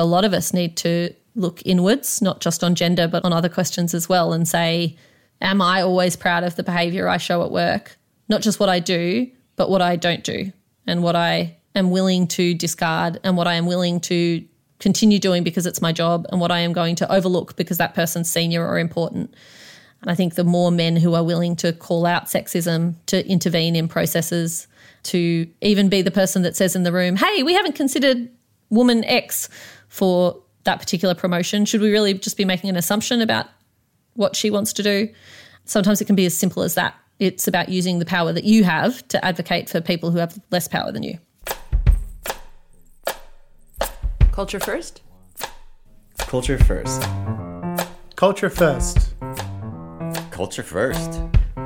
a lot of us need to look inwards, not just on gender, but on other questions as well, and say, Am I always proud of the behavior I show at work? Not just what I do, but what I don't do and what I am willing to discard and what I am willing to continue doing because it's my job and what I am going to overlook because that person's senior or important. And I think the more men who are willing to call out sexism, to intervene in processes, to even be the person that says in the room, hey, we haven't considered woman X for that particular promotion. Should we really just be making an assumption about what she wants to do? Sometimes it can be as simple as that. It's about using the power that you have to advocate for people who have less power than you. Culture first? Culture first. Culture first. Culture first.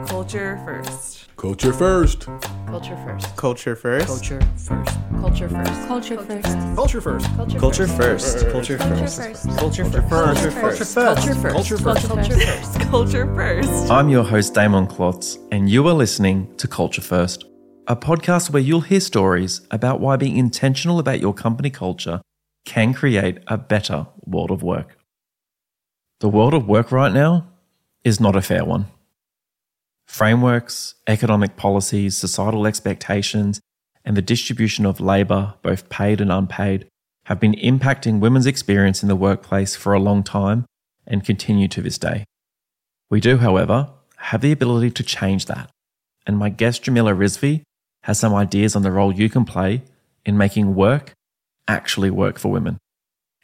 Culture first. Culture first. Culture first. Culture first. Culture first. Culture first. Culture first. Culture first. Culture first. Culture first. Culture first. Culture first. Culture first. Culture first. Culture first. Culture first. I'm your host, Damon Klotz, and you are listening to Culture First, a podcast where you'll hear stories about why being intentional about your company culture can create a better world of work. The world of work right now is not a fair one. Frameworks, economic policies, societal expectations, and the distribution of labour, both paid and unpaid, have been impacting women's experience in the workplace for a long time and continue to this day. We do, however, have the ability to change that, and my guest Jamila Rizvi has some ideas on the role you can play in making work actually work for women.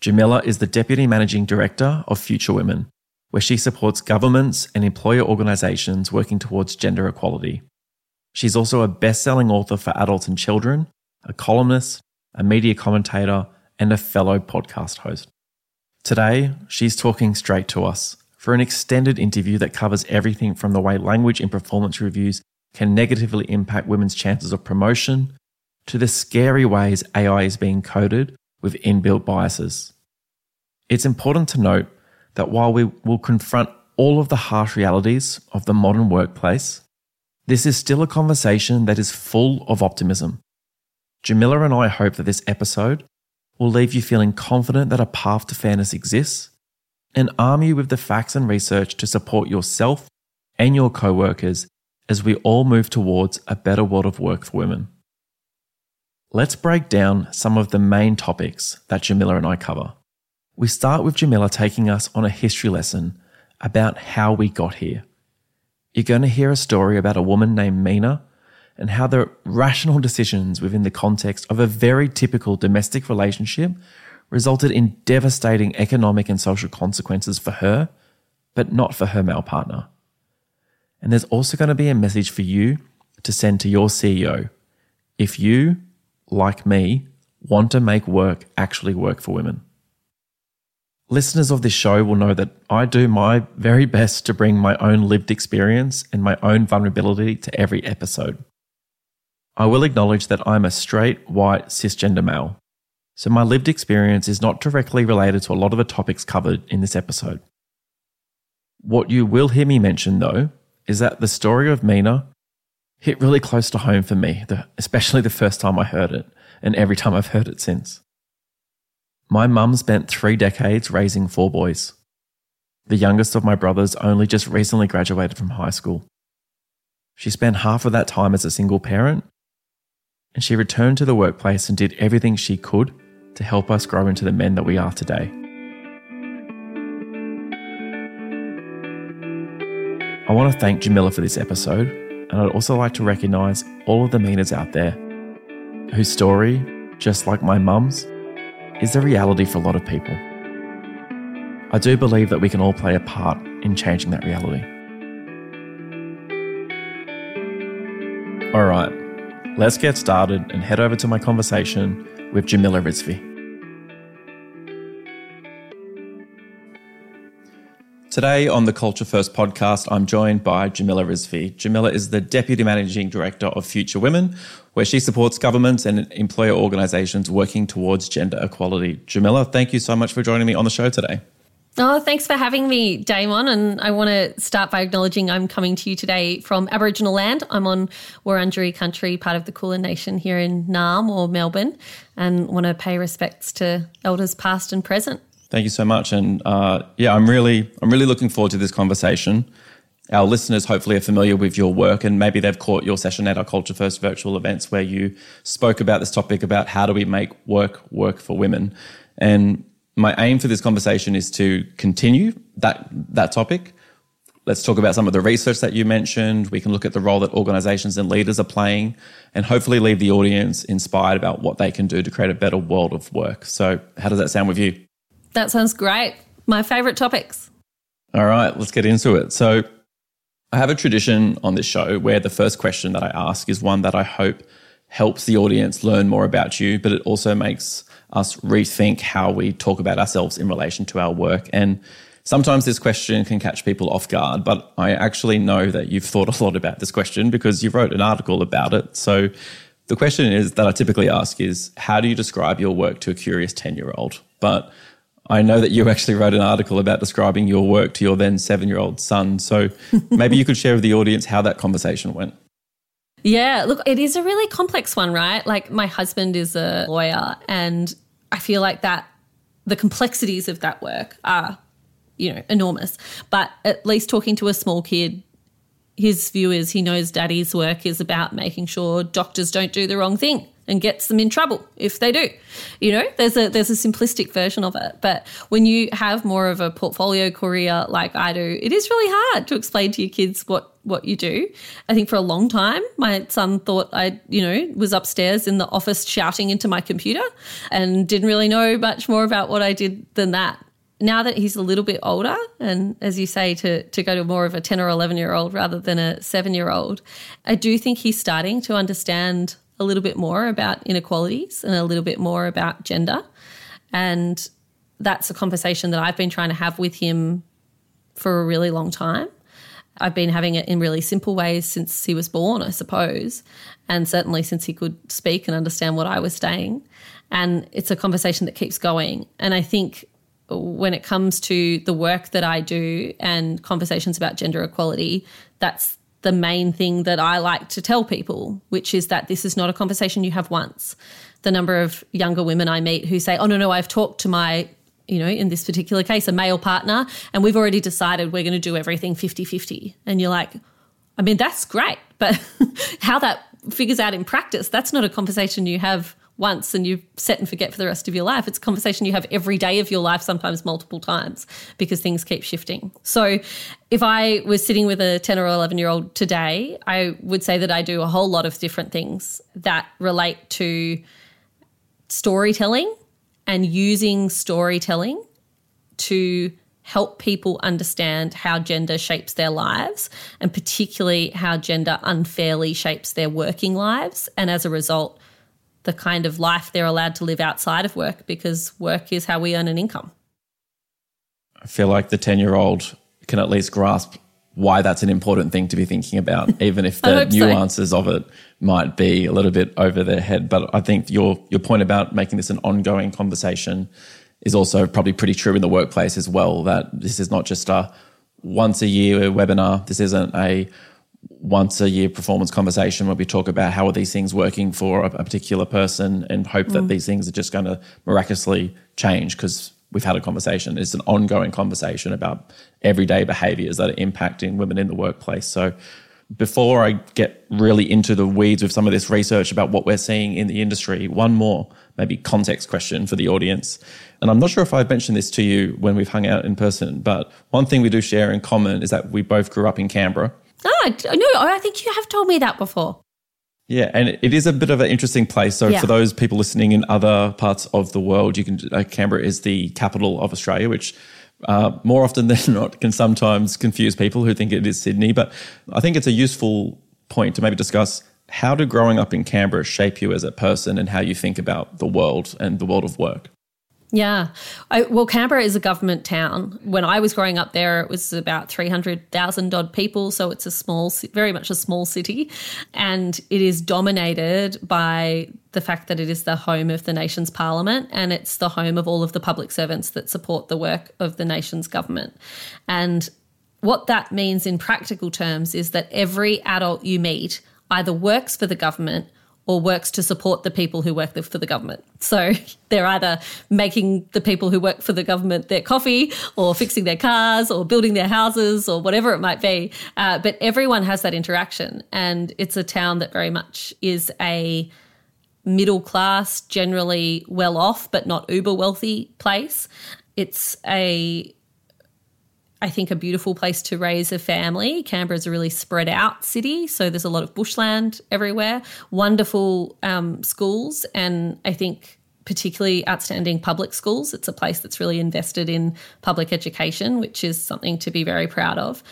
Jamila is the Deputy Managing Director of Future Women, where she supports governments and employer organisations working towards gender equality. She's also a best selling author for adults and children, a columnist, a media commentator, and a fellow podcast host. Today, she's talking straight to us for an extended interview that covers everything from the way language in performance reviews can negatively impact women's chances of promotion to the scary ways AI is being coded with inbuilt biases. It's important to note that while we will confront all of the harsh realities of the modern workplace, this is still a conversation that is full of optimism. Jamila and I hope that this episode will leave you feeling confident that a path to fairness exists and arm you with the facts and research to support yourself and your co workers as we all move towards a better world of work for women. Let's break down some of the main topics that Jamila and I cover. We start with Jamila taking us on a history lesson about how we got here. You're going to hear a story about a woman named Mina and how the rational decisions within the context of a very typical domestic relationship resulted in devastating economic and social consequences for her, but not for her male partner. And there's also going to be a message for you to send to your CEO. If you like me, want to make work actually work for women. Listeners of this show will know that I do my very best to bring my own lived experience and my own vulnerability to every episode. I will acknowledge that I'm a straight, white, cisgender male, so my lived experience is not directly related to a lot of the topics covered in this episode. What you will hear me mention, though, is that the story of Mina hit really close to home for me, especially the first time I heard it, and every time I've heard it since. My mum spent three decades raising four boys. The youngest of my brothers only just recently graduated from high school. She spent half of that time as a single parent, and she returned to the workplace and did everything she could to help us grow into the men that we are today. I want to thank Jamila for this episode and I'd also like to recognise all of the Minas out there whose story, just like my mum's, is the reality for a lot of people. I do believe that we can all play a part in changing that reality. All right, let's get started and head over to my conversation with Jamila Rizvi. Today on the Culture First podcast, I'm joined by Jamila Rizvi. Jamila is the Deputy Managing Director of Future Women, where she supports governments and employer organisations working towards gender equality. Jamila, thank you so much for joining me on the show today. Oh, thanks for having me, Damon. And I want to start by acknowledging I'm coming to you today from Aboriginal land. I'm on Wurundjeri country, part of the Kulin Nation here in Naarm or Melbourne, and want to pay respects to elders past and present. Thank you so much, and uh, yeah, I'm really, I'm really looking forward to this conversation. Our listeners hopefully are familiar with your work, and maybe they've caught your session at our Culture First virtual events where you spoke about this topic about how do we make work work for women. And my aim for this conversation is to continue that that topic. Let's talk about some of the research that you mentioned. We can look at the role that organizations and leaders are playing and hopefully leave the audience inspired about what they can do to create a better world of work. So, how does that sound with you? That sounds great. My favorite topics. All right, let's get into it. So, I have a tradition on this show where the first question that I ask is one that I hope helps the audience learn more about you, but it also makes us rethink how we talk about ourselves in relation to our work. And sometimes this question can catch people off guard, but I actually know that you've thought a lot about this question because you wrote an article about it. So the question is that I typically ask is how do you describe your work to a curious 10 year old? But I know that you actually wrote an article about describing your work to your then seven year old son. So maybe you could share with the audience how that conversation went. Yeah, look, it is a really complex one, right? Like, my husband is a lawyer, and I feel like that the complexities of that work are, you know, enormous. But at least talking to a small kid, his view is he knows daddy's work is about making sure doctors don't do the wrong thing and gets them in trouble if they do. You know, there's a there's a simplistic version of it. But when you have more of a portfolio career like I do, it is really hard to explain to your kids what what you do. I think for a long time, my son thought I, you know, was upstairs in the office shouting into my computer and didn't really know much more about what I did than that. Now that he's a little bit older, and as you say, to, to go to more of a 10 or 11 year old rather than a seven year old, I do think he's starting to understand a little bit more about inequalities and a little bit more about gender. And that's a conversation that I've been trying to have with him for a really long time. I've been having it in really simple ways since he was born, I suppose, and certainly since he could speak and understand what I was saying. And it's a conversation that keeps going. And I think when it comes to the work that I do and conversations about gender equality, that's the main thing that I like to tell people, which is that this is not a conversation you have once. The number of younger women I meet who say, Oh, no, no, I've talked to my you know, in this particular case, a male partner, and we've already decided we're going to do everything 50 50. And you're like, I mean, that's great. But how that figures out in practice, that's not a conversation you have once and you set and forget for the rest of your life. It's a conversation you have every day of your life, sometimes multiple times, because things keep shifting. So if I was sitting with a 10 or 11 year old today, I would say that I do a whole lot of different things that relate to storytelling and using storytelling to help people understand how gender shapes their lives and particularly how gender unfairly shapes their working lives and as a result the kind of life they're allowed to live outside of work because work is how we earn an income. I feel like the 10 year old can at least grasp why that's an important thing to be thinking about, even if the nuances so. of it might be a little bit over their head. But I think your your point about making this an ongoing conversation is also probably pretty true in the workplace as well. That this is not just a once a year webinar. This isn't a once a year performance conversation where we talk about how are these things working for a, particular person and hope mm. that these things are just going to miraculously change because we've had a conversation. It's an ongoing conversation about everyday behaviors that are impacting women in the workplace. So before I get really into the weeds with some of this research about what we're seeing in the industry, one more maybe context question for the audience. And I'm not sure if I've mentioned this to you when we've hung out in person, but one thing we do share in common is that we both grew up in Canberra. Ah, no, I think you have told me that before. Yeah, and it is a bit of an interesting place. So, yeah. for those people listening in other parts of the world, you can uh, Canberra is the capital of Australia, which uh, more often than not can sometimes confuse people who think it is Sydney. But I think it's a useful point to maybe discuss how did growing up in Canberra shape you as a person and how you think about the world and the world of work. Yeah. I, well, Canberra is a government town. When I was growing up there, it was about 300,000 odd people. So it's a small, very much a small city. And it is dominated by the fact that it is the home of the nation's parliament and it's the home of all of the public servants that support the work of the nation's government. And what that means in practical terms is that every adult you meet either works for the government or works to support the people who work for the government. So they're either making the people who work for the government their coffee or fixing their cars or building their houses or whatever it might be. Uh, but everyone has that interaction. And it's a town that very much is a middle class, generally well off, but not uber wealthy place. It's a I think a beautiful place to raise a family. Canberra is a really spread out city, so there's a lot of bushland everywhere. Wonderful um, schools, and I think particularly outstanding public schools. It's a place that's really invested in public education, which is something to be very proud of.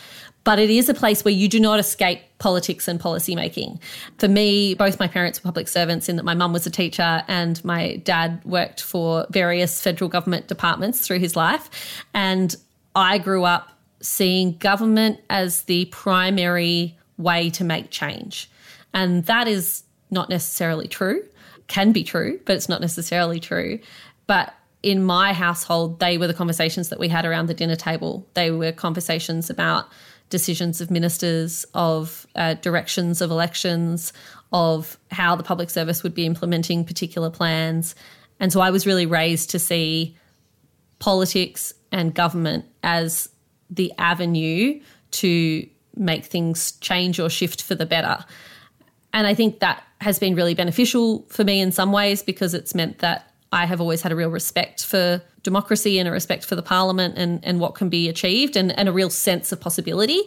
But it is a place where you do not escape politics and policy making. For me, both my parents were public servants in that my mum was a teacher and my dad worked for various federal government departments through his life. And I grew up seeing government as the primary way to make change. And that is not necessarily true, can be true, but it's not necessarily true. But in my household, they were the conversations that we had around the dinner table. They were conversations about decisions of ministers, of uh, directions of elections, of how the public service would be implementing particular plans. And so I was really raised to see politics and government as the avenue to make things change or shift for the better. And I think that has been really beneficial for me in some ways because it's meant that I have always had a real respect for democracy and a respect for the parliament and, and what can be achieved and, and a real sense of possibility.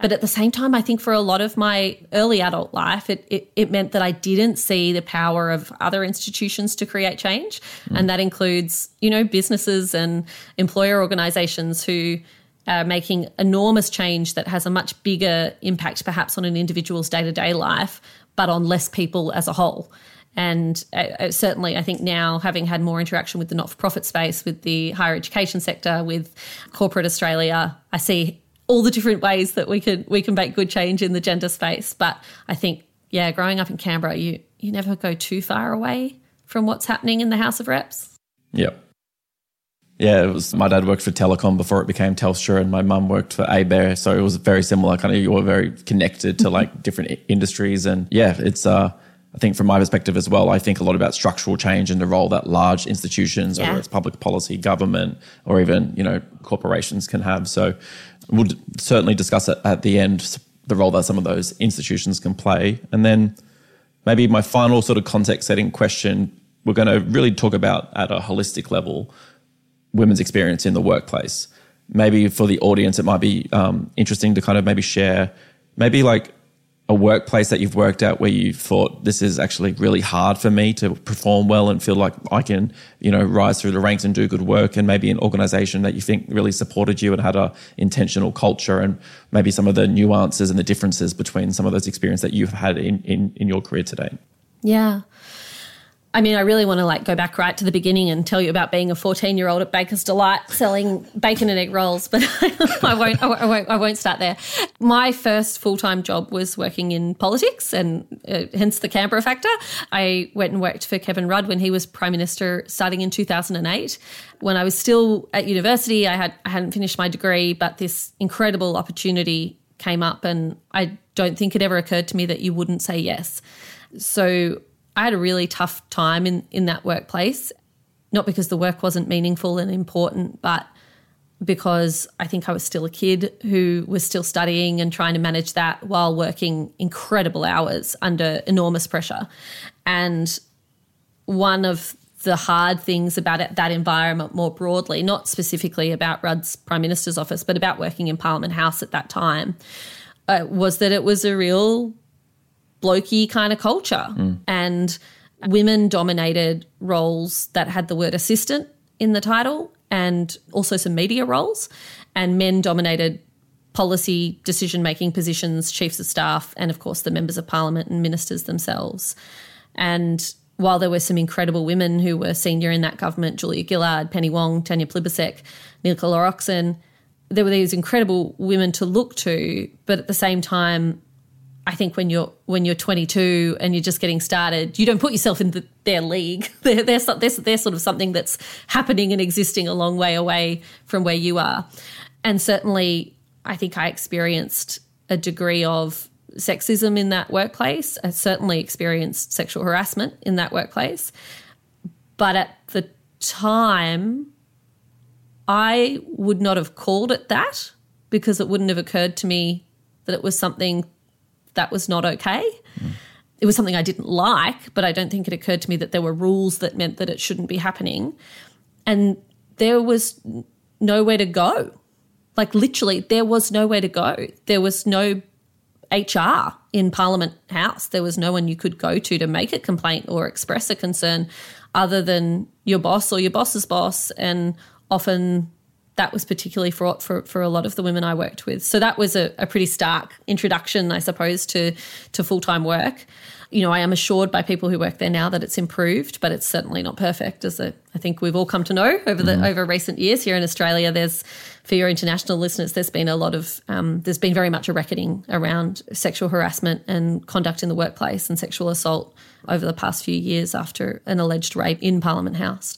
But at the same time, I think for a lot of my early adult life, it, it, it meant that I didn't see the power of other institutions to create change. Mm. And that includes, you know, businesses and employer organizations who are making enormous change that has a much bigger impact perhaps on an individual's day-to-day life, but on less people as a whole. And uh, certainly, I think now, having had more interaction with the not for profit space, with the higher education sector, with corporate Australia, I see all the different ways that we can we can make good change in the gender space. But I think, yeah, growing up in Canberra, you you never go too far away from what's happening in the House of Reps. Yep. Yeah, it was my dad worked for Telecom before it became Telstra, and my mum worked for ABARE, so it was very similar. Kind of, you were very connected to like different industries, and yeah, it's uh, I think from my perspective as well, I think a lot about structural change and the role that large institutions, yeah. whether it's public policy, government, or even you know corporations can have. So we'll certainly discuss it at the end the role that some of those institutions can play, and then maybe my final sort of context setting question. We're going to really talk about at a holistic level women's experience in the workplace. Maybe for the audience, it might be um, interesting to kind of maybe share maybe like a workplace that you've worked at where you thought this is actually really hard for me to perform well and feel like I can, you know, rise through the ranks and do good work and maybe an organization that you think really supported you and had a intentional culture and maybe some of the nuances and the differences between some of those experiences that you've had in, in, in your career today. Yeah. I mean, I really want to like go back right to the beginning and tell you about being a 14 year old at Baker's Delight selling bacon and egg rolls, but I won't, I won't, I won't start there. My first full time job was working in politics and uh, hence the Canberra factor. I went and worked for Kevin Rudd when he was Prime Minister starting in 2008. When I was still at university, I had, I hadn't finished my degree, but this incredible opportunity came up and I don't think it ever occurred to me that you wouldn't say yes. So I had a really tough time in, in that workplace, not because the work wasn't meaningful and important, but because I think I was still a kid who was still studying and trying to manage that while working incredible hours under enormous pressure. And one of the hard things about it, that environment more broadly, not specifically about Rudd's Prime Minister's office, but about working in Parliament House at that time, uh, was that it was a real blokey kind of culture. Mm. and women dominated roles that had the word assistant in the title and also some media roles. And men dominated policy decision making positions chiefs of staff and of course the members of parliament and ministers themselves. And while there were some incredible women who were senior in that government, Julia Gillard, Penny Wong, Tanya Plibersek, Nicola Roxon, there were these incredible women to look to, but at the same time, I think when you're when you're 22 and you're just getting started, you don't put yourself in the, their league. They're, they're, they're, they're sort of something that's happening and existing a long way away from where you are. And certainly, I think I experienced a degree of sexism in that workplace. I certainly experienced sexual harassment in that workplace. But at the time, I would not have called it that because it wouldn't have occurred to me that it was something that was not okay. Mm. It was something I didn't like, but I don't think it occurred to me that there were rules that meant that it shouldn't be happening. And there was nowhere to go. Like literally, there was nowhere to go. There was no HR in Parliament House. There was no one you could go to to make a complaint or express a concern other than your boss or your boss's boss. And often that was particularly fraught for, for a lot of the women I worked with. So that was a, a pretty stark introduction, I suppose, to, to full time work. You know, I am assured by people who work there now that it's improved, but it's certainly not perfect, as I think we've all come to know over the mm. over recent years here in Australia. There's, for your international listeners, there's been a lot of, um, there's been very much a reckoning around sexual harassment and conduct in the workplace and sexual assault over the past few years after an alleged rape in Parliament House.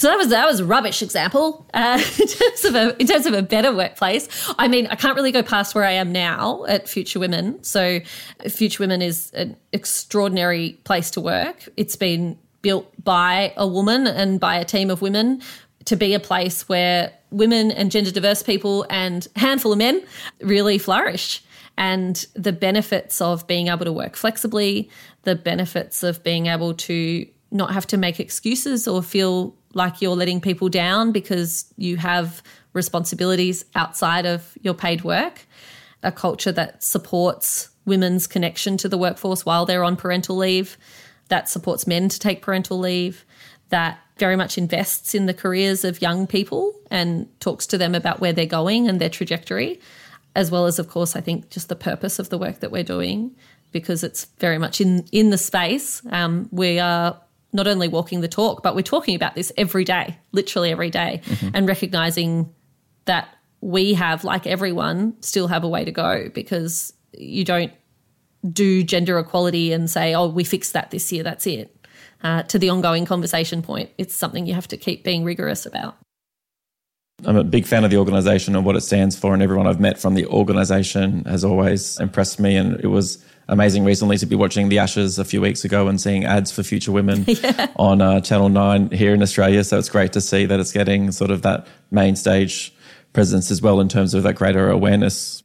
So that was that was a rubbish example uh, in terms of a in terms of a better workplace. I mean, I can't really go past where I am now at Future Women. So, Future Women is an extraordinary place to work. It's been built by a woman and by a team of women to be a place where women and gender diverse people and a handful of men really flourish. And the benefits of being able to work flexibly, the benefits of being able to not have to make excuses or feel like you're letting people down because you have responsibilities outside of your paid work, a culture that supports women's connection to the workforce while they're on parental leave, that supports men to take parental leave, that very much invests in the careers of young people and talks to them about where they're going and their trajectory, as well as, of course, I think just the purpose of the work that we're doing because it's very much in in the space. Um, we are not only walking the talk, but we're talking about this every day, literally every day, mm-hmm. and recognizing that we have, like everyone, still have a way to go because you don't do gender equality and say, oh, we fixed that this year, that's it. Uh, to the ongoing conversation point, it's something you have to keep being rigorous about. I'm a big fan of the organization and what it stands for, and everyone I've met from the organization has always impressed me. And it was amazing recently to be watching the Ashes a few weeks ago and seeing ads for Future Women yeah. on uh, Channel 9 here in Australia. So it's great to see that it's getting sort of that main stage presence as well in terms of that greater awareness.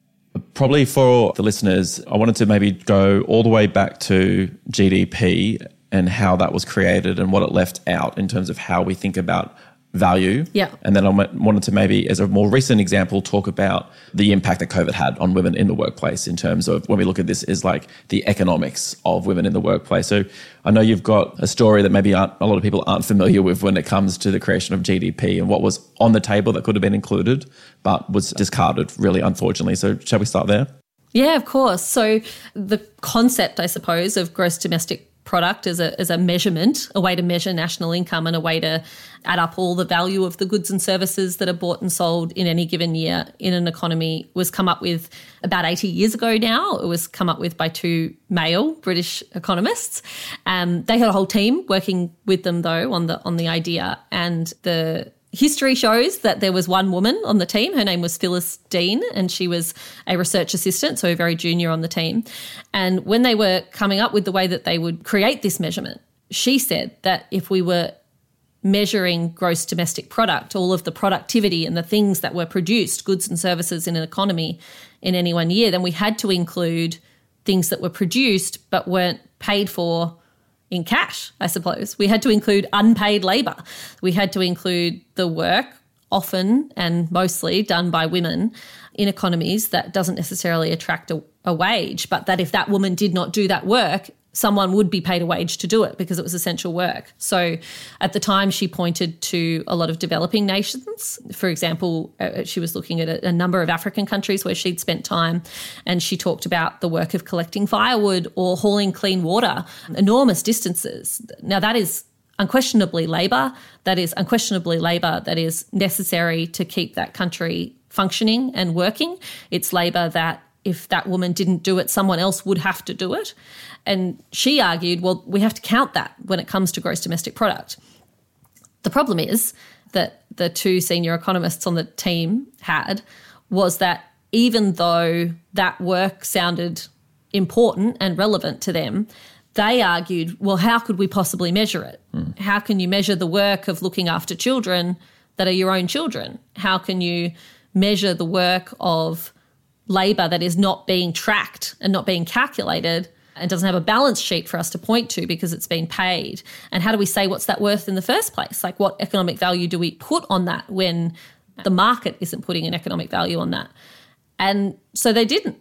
Probably for the listeners, I wanted to maybe go all the way back to GDP and how that was created and what it left out in terms of how we think about value. Yeah. And then I wanted to maybe, as a more recent example, talk about the impact that COVID had on women in the workplace in terms of when we look at this is like the economics of women in the workplace. So I know you've got a story that maybe a lot of people aren't familiar with when it comes to the creation of GDP and what was on the table that could have been included, but was discarded really, unfortunately. So shall we start there? Yeah, of course. So the concept, I suppose, of gross domestic product as a, as a measurement, a way to measure national income and a way to add up all the value of the goods and services that are bought and sold in any given year in an economy was come up with about 80 years ago now. It was come up with by two male British economists. Um, they had a whole team working with them though on the on the idea and the history shows that there was one woman on the team. Her name was Phyllis Deane, and she was a research assistant, so very junior on the team. And when they were coming up with the way that they would create this measurement, she said that if we were measuring gross domestic product, all of the productivity and the things that were produced, goods and services in an economy in any one year, then we had to include things that were produced but weren't paid for in cash, I suppose. We had to include unpaid labour. We had to include the work, often and mostly done by women in economies that doesn't necessarily attract a, a, wage, but that if that woman did not do that work, someone would be paid a wage to do it because it was essential work. So at the time, she pointed to a lot of developing nations. For example, uh, she was looking at a, number of African countries where she'd spent time, and she talked about the work of collecting firewood or hauling clean water enormous distances. Now, that is unquestionably labour. That is unquestionably labour that is necessary to keep that country functioning and working. It's labour that if that woman didn't do it, someone else would have to do it. And she argued, well, we have to count that when it comes to gross domestic product. The problem is that the two senior economists on the team had was that even though that work sounded important and relevant to them, they argued, well, how could we possibly measure it? Mm. How can you measure the work of looking after children that are your own children? How can you measure the work of labour that is not being tracked and not being calculated and doesn't have a balance sheet for us to point to because it's been paid. And how do we say what's that worth in the first place? Like, what economic value do we put on that when the market isn't putting an economic value on that? And so they didn't.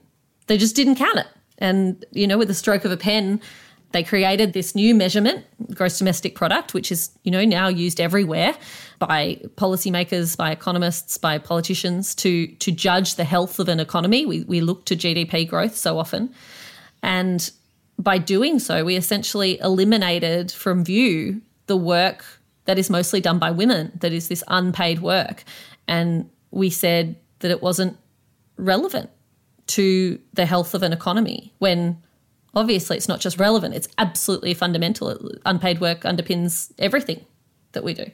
They just didn't count it. And, you know, with the stroke of a pen, they created this new measurement, gross domestic product, which is, you know, now used everywhere by policymakers, by economists, by politicians to to judge the health of an economy. We we look to GDP growth so often. And by doing so, we essentially eliminated from view the work that is mostly done by women, that is this unpaid work. And we said that it wasn't relevant to the health of an economy when obviously it's not just relevant, it's absolutely fundamental. Unpaid work underpins everything that we do.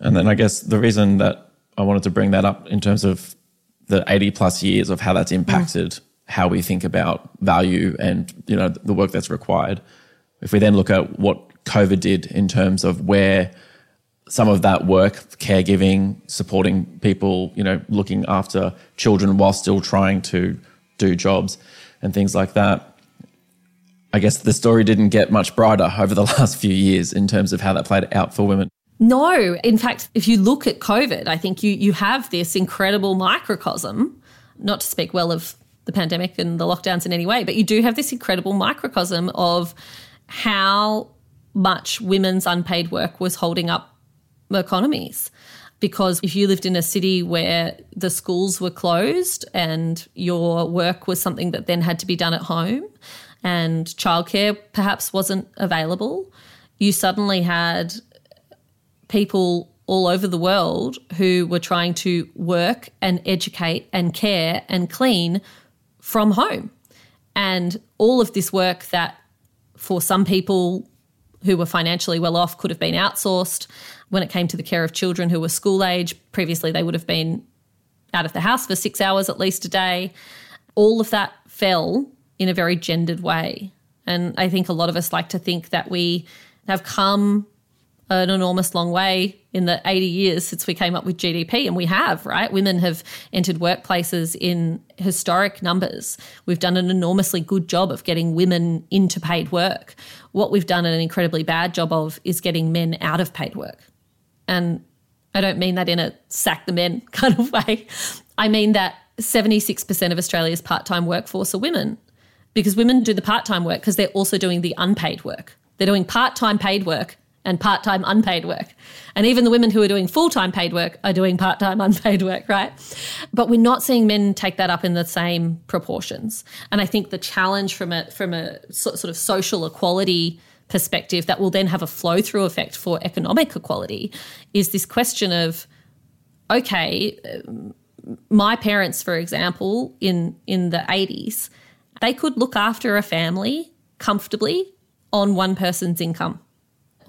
And then I guess the reason that I wanted to bring that up in terms of the 80 plus years of how that's impacted mm how we think about value and you know the work that's required. If we then look at what COVID did in terms of where some of that work, caregiving, supporting people, you know, looking after children while still trying to do jobs and things like that. I guess the story didn't get much brighter over the last few years in terms of how that played out for women. No, in fact, if you look at COVID, I think you you have this incredible microcosm. Not to speak well of the pandemic and the lockdowns in any way, but you do have this incredible microcosm of how much women's unpaid work was holding up economies. Because if you lived in a city where the schools were closed and your work was something that then had to be done at home and childcare perhaps wasn't available, you suddenly had people all over the world who were trying to work and educate and care and clean from home. And all of this work that for some people who were financially well off could have been outsourced when it came to the care of children who were school age. Previously, they would have been out of the house for six hours at least a day. All of that fell in a very gendered way. And I think a lot of us like to think that we have come an enormous long way in the 80 years since we came up with GDP. And we have, right? Women have entered workplaces in historic numbers. We've done an enormously good job of getting women into paid work. What we've done an incredibly bad job of is getting men out of paid work. And I don't mean that in a sack the men kind of way. I mean that 76% of Australia's part time workforce are women because women do the part time work because they're also doing the unpaid work. They're doing part time paid work and part time unpaid work. And even the women who are doing full time paid work are doing part time unpaid work, right? But we're not seeing men take that up in the same proportions. And I think the challenge from a, from a sort of social equality perspective that will then have a flow through effect for economic equality is this question of okay, um, my parents, for example, in, in the 80s, they could look after a family comfortably on one person's income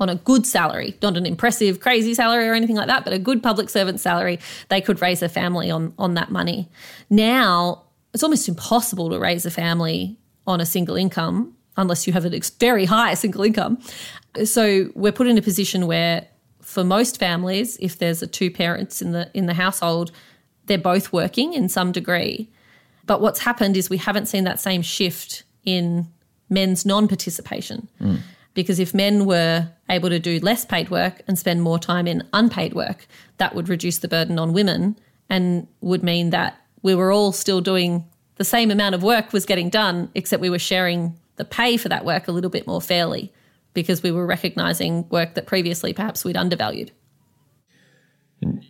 on a good salary, not an impressive, crazy salary or anything like that, but a good public servant salary, they could raise a family on, on that money. Now, it's almost impossible to raise a family on a single income unless you have a very high single income. So we're put in a position where for most families, if there's a two parents in the in the household, they're both working in some degree. But what's happened is we haven't seen that same shift in men's non-participation. Mm. Because if men were able to do less paid work and spend more time in unpaid work, that would reduce the burden on women and would mean that we were all still doing the same amount of work was getting done, except we were sharing the pay for that work a little bit more fairly because we were recognizing work that previously perhaps we'd undervalued.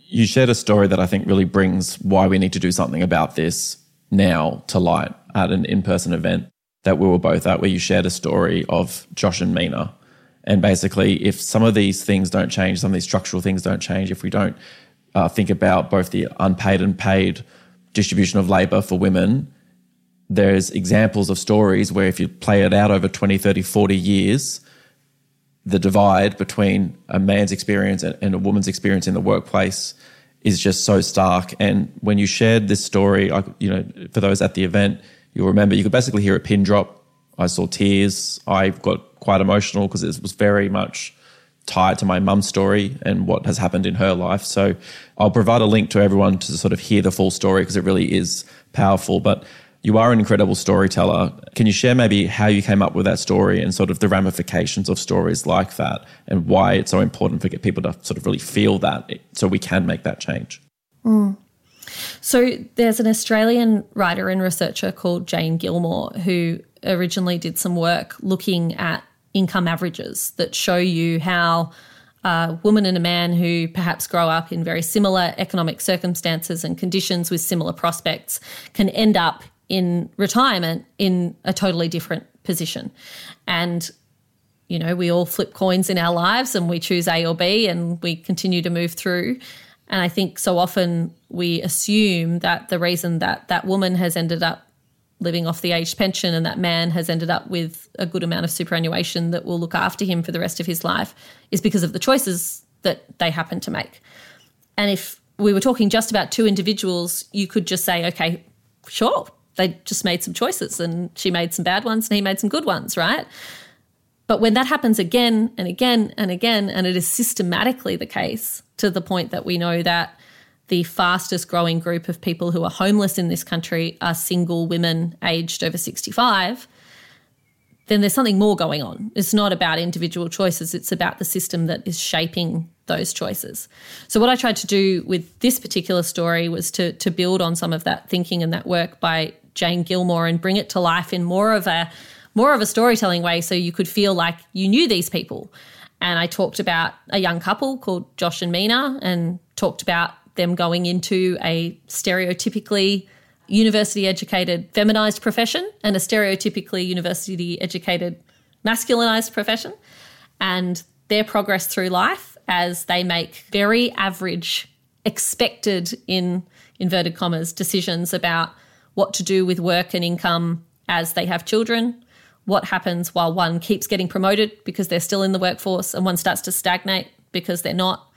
You shared a story that I think really brings why we need to do something about this now to light at an in person event that we were both at, where you shared a story of Josh and Mina. And basically, if some of these things don't change, some of these structural things don't change, if we don't uh, think about both the unpaid and paid distribution of labor for women, there's examples of stories where if you play it out over 20, 30, 40 years, the divide between a man's experience and a woman's experience in the workplace is just so stark. And when you shared this story, I, you know, for those at the event, you'll remember you could basically hear a pin drop. I saw tears. I got quite emotional because it was very much tied to my mum's story and what has happened in her life. So I'll provide a link to everyone to sort of hear the full story because it really is powerful. But you are an incredible storyteller. Can you share maybe how you came up with that story and sort of the ramifications of stories like that and why it's so important for people to sort of really feel that so we can make that change? Mm. So there's an Australian writer and researcher called Jane Gilmore who originally did some work looking at income averages that show you how a woman and a man who perhaps grow up in very similar economic circumstances and conditions with similar prospects can end up in retirement in a totally different position. And, you know, we all flip coins in our lives and we choose A or B and we continue to move through. And I think so often we assume that the reason that that woman has ended up living off the aged pension and that man has ended up with a good amount of superannuation that will look after him for the rest of his life is because of the choices that they happen to make. And if we were talking just about two individuals, you could just say, okay, sure, they just made some choices and she made some bad ones and he made some good ones, right? But when that happens again and again and again, and it is systematically the case to the point that we know that the fastest growing group of people who are homeless in this country are single women aged over 65, then there's something more going on. It's not about individual choices, it's about the system that is shaping those choices. So, what I tried to do with this particular story was to, to build on some of that thinking and that work by Jane Gilmore and bring it to life in more of a more of a storytelling way so you could feel like you knew these people. And I talked about a young couple called Josh and Mina and talked about them going into a stereotypically university educated feminized profession and a stereotypically university educated masculinized profession and their progress through life as they make very average expected in inverted commas decisions about what to do with work and income as they have children, what happens while one keeps getting promoted because they're still in the workforce and one starts to stagnate because they're not,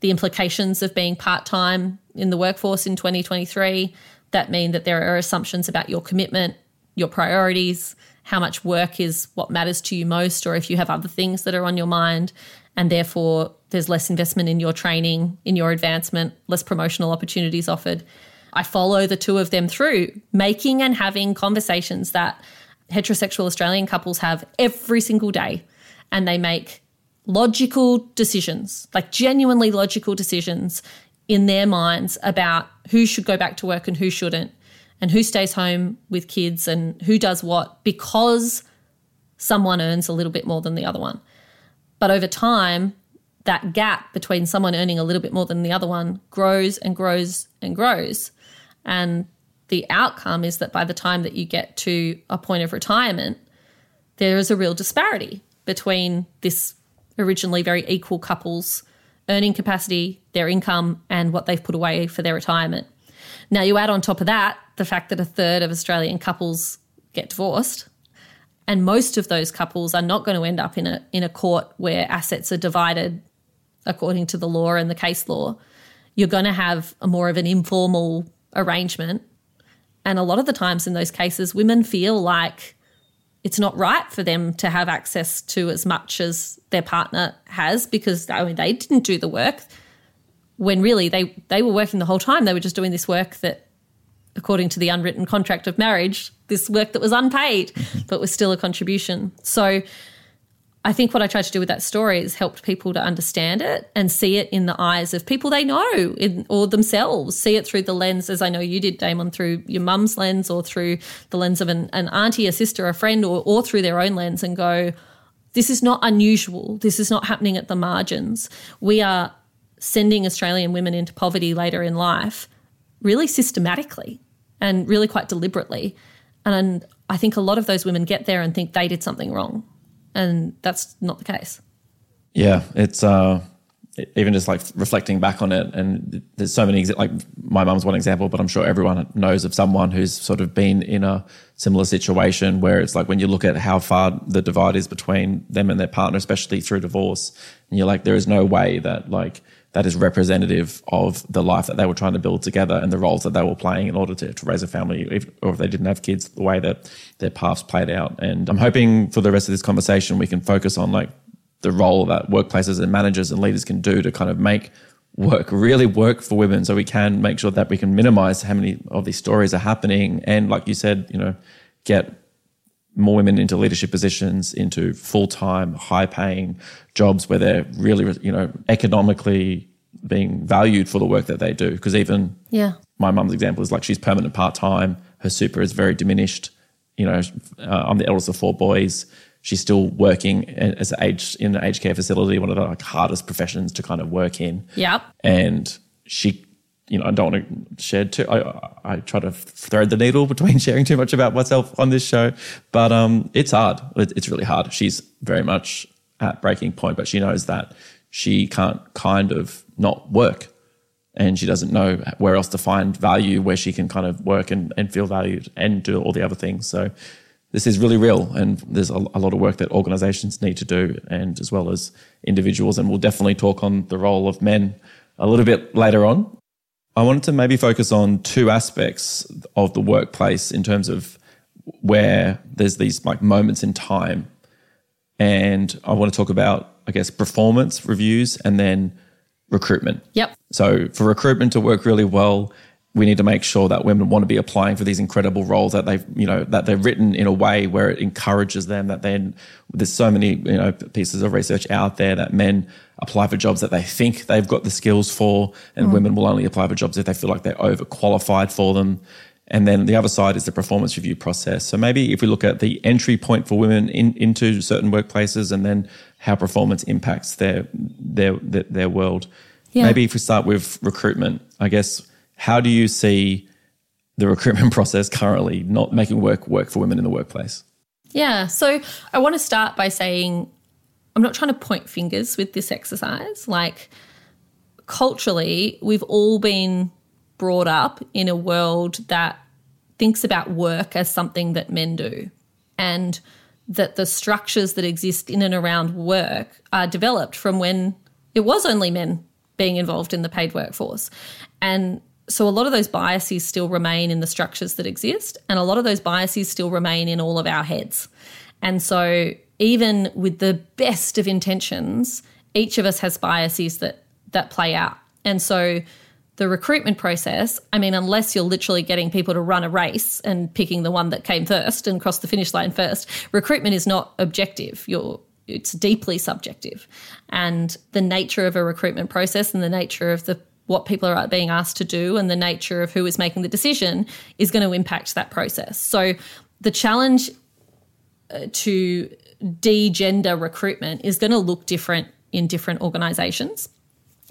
the implications of being part time in the workforce in 2023 that mean that there are assumptions about your commitment, your priorities, how much work is what matters to you most, or if you have other things that are on your mind. And therefore, there's less investment in your training, in your advancement, less promotional opportunities offered. I follow the two of them through making and having conversations that heterosexual Australian couples have every single day. And they make logical decisions, like genuinely logical decisions in their minds about who should go back to work and who shouldn't, and who stays home with kids and who does what because someone earns a little bit more than the other one. But over time, that gap between someone earning a little bit more than the other one grows and grows and grows. And the outcome is that by the time that you get to a point of retirement, there is a real disparity between this originally very equal couple's earning capacity, their income, and what they've put away for their retirement. Now, you add on top of that the fact that a third of Australian couples get divorced, and most of those couples are not going to end up in a in a court where assets are divided according to the law and the case law. You're going to have a more of an informal arrangement. And a lot of the times in those cases, women feel like it's not right for them to have access to as much as their partner has because I mean, they didn't do the work when really they, they were working the whole time. They were just doing this work that, according to the unwritten contract of marriage, this work that was unpaid but was still a contribution. So I think what I tried to do with that story is helped people to understand it and see it in the eyes of people they know in, or themselves, see it through the lens, as I know you did, Damon, through your mum's lens or through the lens of an, an auntie, a sister, a friend, or, or through their own lens and go, this is not unusual. This is not happening at the margins. We are sending Australian women into poverty later in life really systematically and really quite deliberately. And I think a lot of those women get there and think they did something wrong. And that's not the case. Yeah, it's uh, even just like reflecting back on it, and there's so many. Like my mum's one example, but I'm sure everyone knows of someone who's sort of been in a similar situation where it's like when you look at how far the divide is between them and their partner, especially through divorce, and you're like, there is no way that like that is representative of the life that they were trying to build together and the roles that they were playing in order to, to raise a family, if, or if they didn't have kids, the way that their paths played out. And I'm hoping for the rest of this conversation, we can focus on like the role that workplaces and managers and leaders can do to kind of make work really work for women so we can make sure that we can minimize how many of these stories are happening and like you said you know get more women into leadership positions into full-time high-paying jobs where they're really you know economically being valued for the work that they do because even Yeah. my mum's example is like she's permanent part-time her super is very diminished you know uh, i'm the eldest of four boys she's still working as an age in an aged care facility one of the like hardest professions to kind of work in Yep. and she you know i don't want to share too i i try to thread the needle between sharing too much about myself on this show but um it's hard. It's really hard. She's very much at breaking point but she knows that she can't kind of not work. And she doesn't know where else to find value where she can kind of work and, and feel valued and do all the other things. So this is really real and there's a, a lot of work that organizations need to do and as well as individuals and we'll definitely talk on the role of men a little bit later on i wanted to maybe focus on two aspects of the workplace in terms of where there's these like moments in time and i want to talk about i guess performance reviews and then recruitment Yep. so for recruitment to work really well, we need to make sure that women want to be applying for these incredible roles that they've, you know, that they're written in a way where it encourages them that then there's so many, you know, pieces of research out there that men apply for jobs that they think they've got the skills for and mm. women will only apply for jobs if they feel like they're overqualified for them. And then the other side is the performance review process. So maybe if we look at the entry point for women in, into certain workplaces and then how performance impacts their their their, their world. Yeah. Maybe if we start with recruitment, I guess how do you see the recruitment process currently not making work work for women in the workplace? Yeah. So I want to start by saying I'm not trying to point fingers with this exercise. Like, culturally, we've all been brought up in a world that thinks about work as something that men do. And that the structures that exist in and around work are developed from when it was only men being involved in the paid workforce. And so a lot of those biases still remain in the structures that exist, and a lot of those biases still remain in all of our heads. And so, even with the best of intentions, each of us has biases that that play out. And so, the recruitment process, I mean, unless you're literally getting people to run a race and picking the one that came first and crossed the finish line first, recruitment is not objective. You're it's deeply subjective. And the nature of a recruitment process and the nature of the what people are being asked to do and the nature of who is making the decision is going to impact that process. So the challenge uh, to de-gender recruitment is going to look different in different organizations.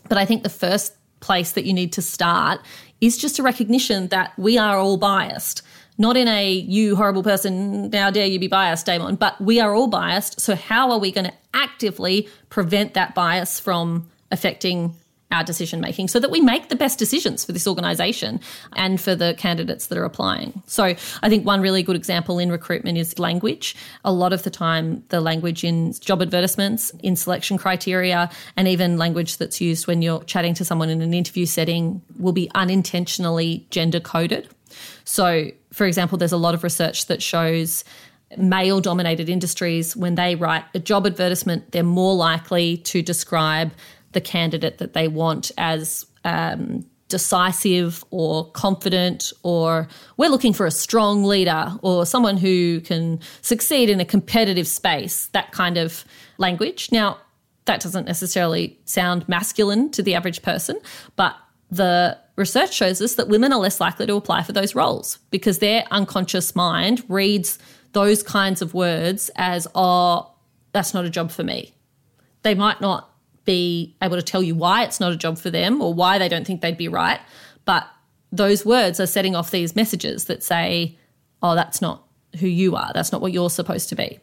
But I think the first place that you need to start is just a recognition that we are all biased. Not in a you horrible person, how dare you be biased, Damon, but we are all biased. So, how are we going to actively prevent that bias from affecting our decision making so that we make the best decisions for this organization and for the candidates that are applying. So I think one really good example in recruitment is language. A lot of the time, the language in job advertisements, in selection criteria, and even language that's used when you're chatting to someone in an interview setting will be unintentionally gender coded. So, for example, there's a lot of research that shows male dominated industries, when they write a job advertisement, they're more likely to describe the candidate that they want as um, decisive or confident, or we're looking for a strong leader or someone who can succeed in a competitive space, that kind of language. Now, that doesn't necessarily sound masculine to the average person, but the research shows us that women are less likely to apply for those roles because their unconscious mind reads those kinds of words as, oh, that's not a job for me. They might not be able to tell you why it's not a job for them or why they don't think they'd be right, but those words are setting off these messages that say, oh, that's not who you are. That's not what you're supposed to be.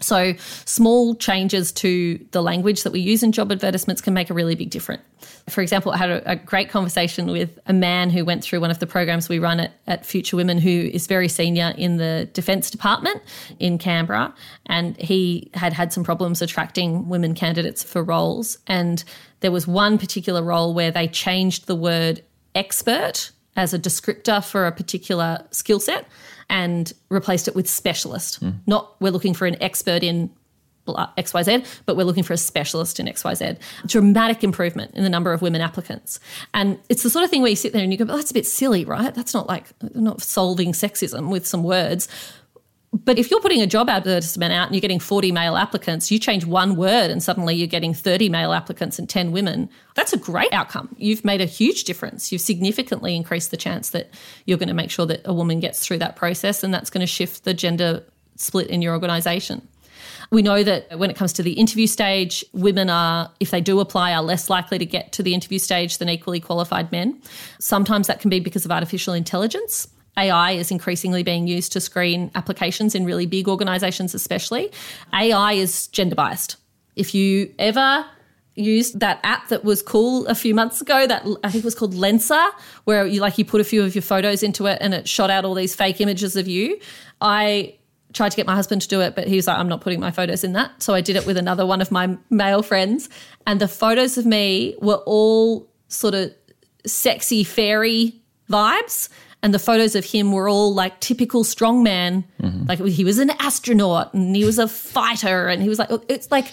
So, small changes to the language that we use in job advertisements can make a really big difference. For example, I had a, a, great conversation with a man who went through one of the programs we run at, at Future Women, who is very senior in the Defence Department in Canberra. And he had had some problems attracting women candidates for roles. And there was one particular role where they changed the word expert as a descriptor for a particular skill set and replaced it with specialist. Mm. Not we're looking for an expert in XYZ, but we're looking for a specialist in XYZ. Dramatic improvement in the number of women applicants. And it's the sort of thing where you sit there and you go, oh, that's a bit silly, right? That's not like, not solving sexism with some words. But if you're putting a job advertisement out and you're getting 40 male applicants, you change one word and suddenly you're getting 30 male applicants and 10 women. That's a great outcome. You've made a huge difference. You've significantly increased the chance that you're going to make sure that a woman gets through that process and that's going to shift the gender split in your organization. We know that when it comes to the interview stage, women are, if they do apply, are less likely to get to the interview stage than equally qualified men. Sometimes that can be because of artificial intelligence. AI is increasingly being used to screen applications in really big organizations, especially. AI is gender biased. If you ever used that app that was cool a few months ago that I think was called Lensa where you like you put a few of your photos into it and it shot out all these fake images of you. I tried to get my husband to do it but he was like I'm not putting my photos in that. So I did it with another one of my male friends and the photos of me were all sort of sexy fairy vibes and the photos of him were all like typical strongman. Mm-hmm. Like he was an astronaut and he was a fighter, and he was like, it's like,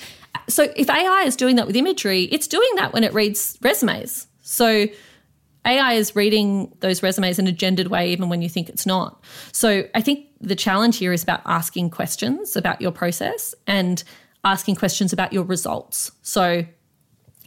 so if AI is doing that with imagery, it's doing that when it reads resumes. So AI is reading those resumes in a gendered way, even when you think it's not. So I think the challenge here is about asking questions about your process and asking questions about your results. So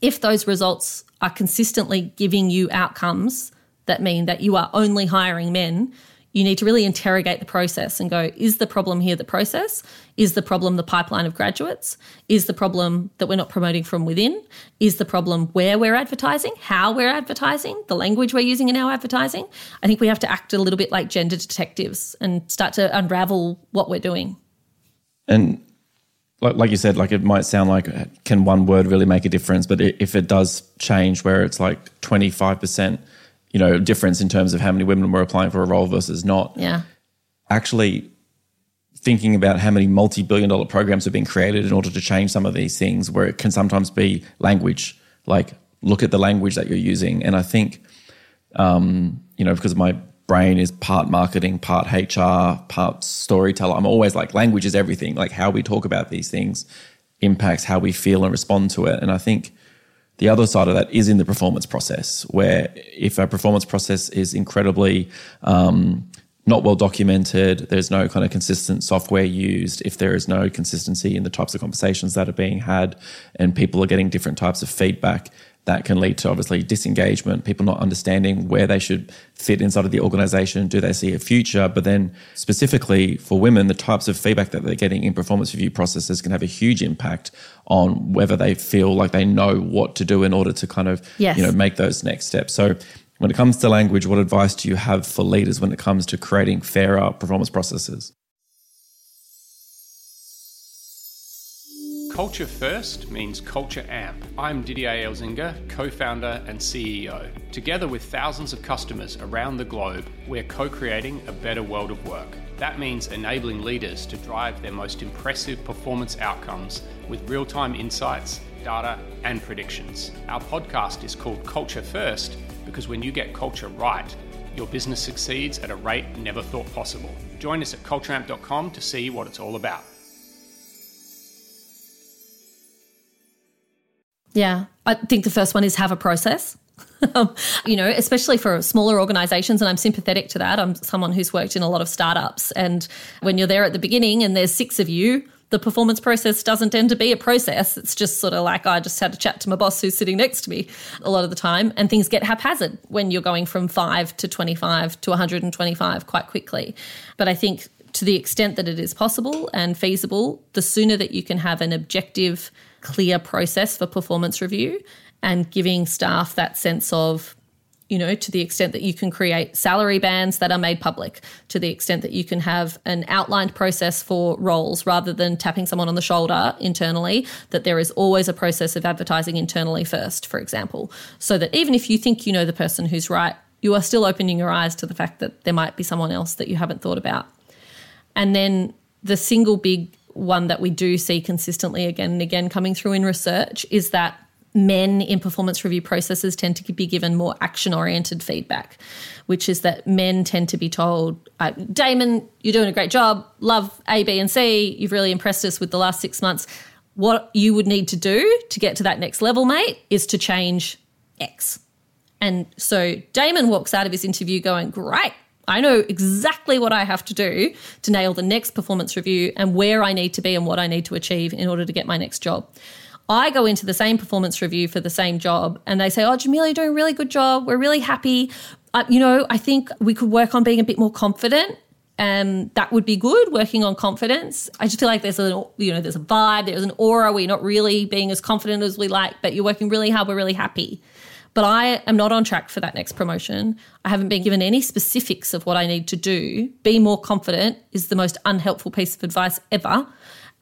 if those results are consistently giving you outcomes that mean that you are only hiring men, you need to really interrogate the process and go, is the problem here the process? Is the problem the pipeline of graduates? Is the problem that we're not promoting from within? Is the problem where we're advertising, how we're advertising, the language we're using in our advertising? I think we have to act a little bit like gender detectives and start to unravel what we're doing. And like, you said, like it might sound like can one word really make a difference, but if it does change where it's like 25%, you know, difference in terms of how many women were applying for a role versus not. Yeah. Actually thinking about how many multi-billion dollar programs have been created in order to change some of these things where it can sometimes be language like look at the language that you're using and i think um, you know because my brain is part marketing part hr part storyteller i'm always like language is everything like how we talk about these things impacts how we feel and respond to it and i think the other side of that is in the performance process, where if a performance process is incredibly um, not well documented, there's no kind of consistent software used, if there is no consistency in the types of conversations that are being had, and people are getting different types of feedback, that can lead to obviously disengagement, people not understanding where they should fit inside of the organization. Do they see a future? But then, specifically for women, the types of feedback that they're getting in performance review processes can have a huge impact on whether they feel like they know what to do in order to kind of yes. you know make those next steps. So, when it comes to language, what advice do you have for leaders when it comes to creating fairer performance processes? Culture First means Culture Amp. I'm Didier Elzinga, co founder and CEO. Together with thousands of customers around the globe, we're co creating a better world of work. That means enabling leaders to drive their most impressive performance outcomes with real time insights, data, and predictions. Our podcast is called Culture First because when you get culture right, your business succeeds at a rate never thought possible. Join us at cultureamp.com to see what it's all about. Yeah. I think the first one is have a process. you know, especially for smaller organizations, and I'm sympathetic to that. I'm someone who's worked in a lot of startups. And when you're there at the beginning and there's six of you, the performance process doesn't tend to be a process. It's just sort of like I just had to chat to my boss who's sitting next to me a lot of the time, and things get haphazard when you're going from five to 25 to 125 quite quickly. But I think to the extent that it is possible and feasible, the sooner that you can have an objective, clear process for performance review and giving staff that sense of you know, to the extent that you can create salary bands that are made public, to the extent that you can have an outlined process for roles rather than tapping someone on the shoulder internally, that there is always a process of advertising internally first, for example. So that even if you think you know the person who's right, you are still opening your eyes to the fact that there might be someone else that you haven't thought about. And then the single big one that we do see consistently again and again coming through in research is that men in performance review processes tend to be given more action oriented feedback, which is that men tend to be told, uh, Damon, you're doing a great job, love A, B, and C, you've really impressed us with the last six months. What you would need to do to get to that next level, mate, is to change X. And so Damon walks out of his interview going, Great, I know exactly what I have to do to nail the next performance review and where I need to be and what I need to achieve in order to get my next job. I go into the same performance review for the same job and they say, Oh, Jamila, you're doing a really good job. We're really happy. Uh, you know, I think we could work on being a bit more confident. And that would be good, working on confidence. I just feel like there's a, you know, there's a vibe, there's an aura. We're not really being as confident as we like, but you're working really hard. We're really happy. But I am not on track for that next promotion. I haven't been given any specifics of what I need to do. Be more confident is the most unhelpful piece of advice ever.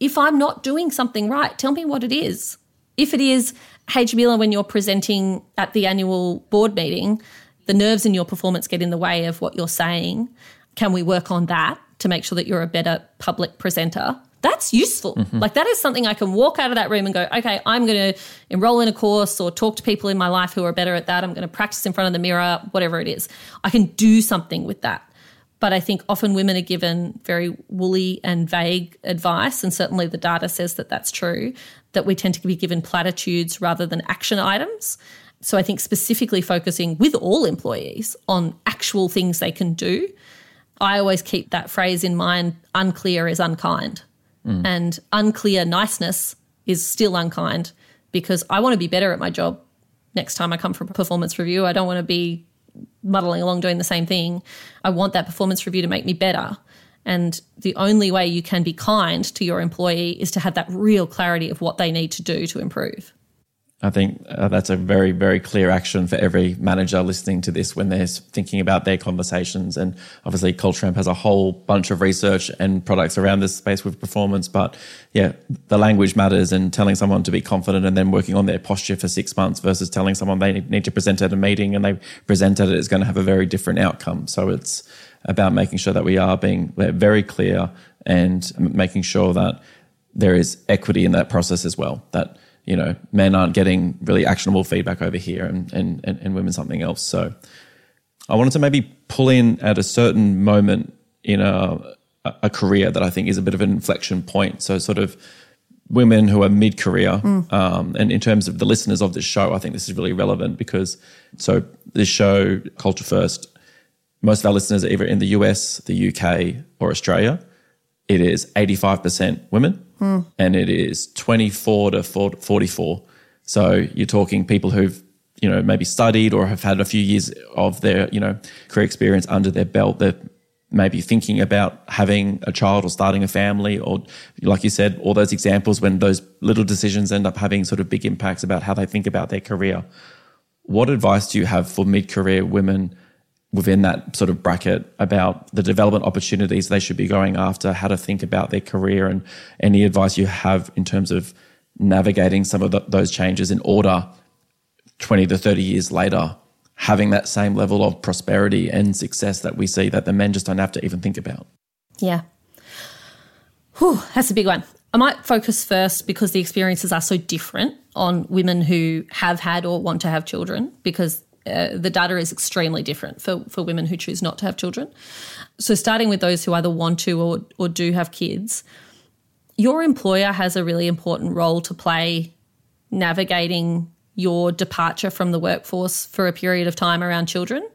If I'm not doing something right, tell me what it is. If it is, hey, Jamila, when you're presenting at the annual board meeting, the nerves in your performance get in the way of what you're saying. Can we work on that to make sure that you're a better public presenter? That's useful. Mm-hmm. Like, that is something I can walk out of that room and go, okay, I'm going to enroll in a course or talk to people in my life who are better at that. I'm going to practice in front of the mirror, whatever it is. I can do something with that. But I think often women are given very woolly and vague advice, and certainly the data says that that's true, that we tend to be given platitudes rather than action items. So I think specifically focusing with all employees on actual things they can do. I always keep that phrase in mind unclear is unkind. Mm. And unclear niceness is still unkind because I want to be better at my job next time I come for a performance review. I don't want to be muddling along doing the same thing. I want that performance review to make me better. And the only way you can be kind to your employee is to have that real clarity of what they need to do to improve. I think uh, that's a very, very clear action for every manager listening to this when they're thinking about their conversations. And obviously, Culture Amp has a whole bunch of research and products around this space with performance. But yeah, the language matters and telling someone to be confident and then working on their posture for six months versus telling someone they need to present at a meeting and they present at it is going to have a very different outcome. So it's about making sure that we are being very clear and making sure that there is equity in that process as well. That you know, men aren't getting really actionable feedback over here and, and, and, and women something else. So I wanted to maybe pull in at a certain moment in a, a career that I think is a bit of an inflection point. So sort of women who are mid-career mm. um, and in terms of the listeners of this show i think this is really relevant because so this show culture first most of our listeners are either in the us the uk or australia it is 85% women mm. and it is 24 to 44. So you're talking people who've, you know, maybe studied or have had a few years of their, you know, career experience under their belt. They're maybe thinking about having a child or starting a family or like you said, all those examples when those little decisions end up having sort of big impacts about how they think about their career. What advice do you have for mid-career women within that sort of bracket about the development opportunities they should be going after, how to think about their career, and any advice you have in terms of navigating some of the, those changes in order 20 to 30 years later, having that same level of prosperity and success that we see that the men just don't have to even think about. Yeah. Whew, that's a big one. I might focus first because the experiences are so different on women who have had or want to have children because uh, the data is extremely different for, for women who choose not to have children. So, starting with those who either want to or, or do have kids, your employer has a really important role to play navigating your departure from the workforce for a period of time around children.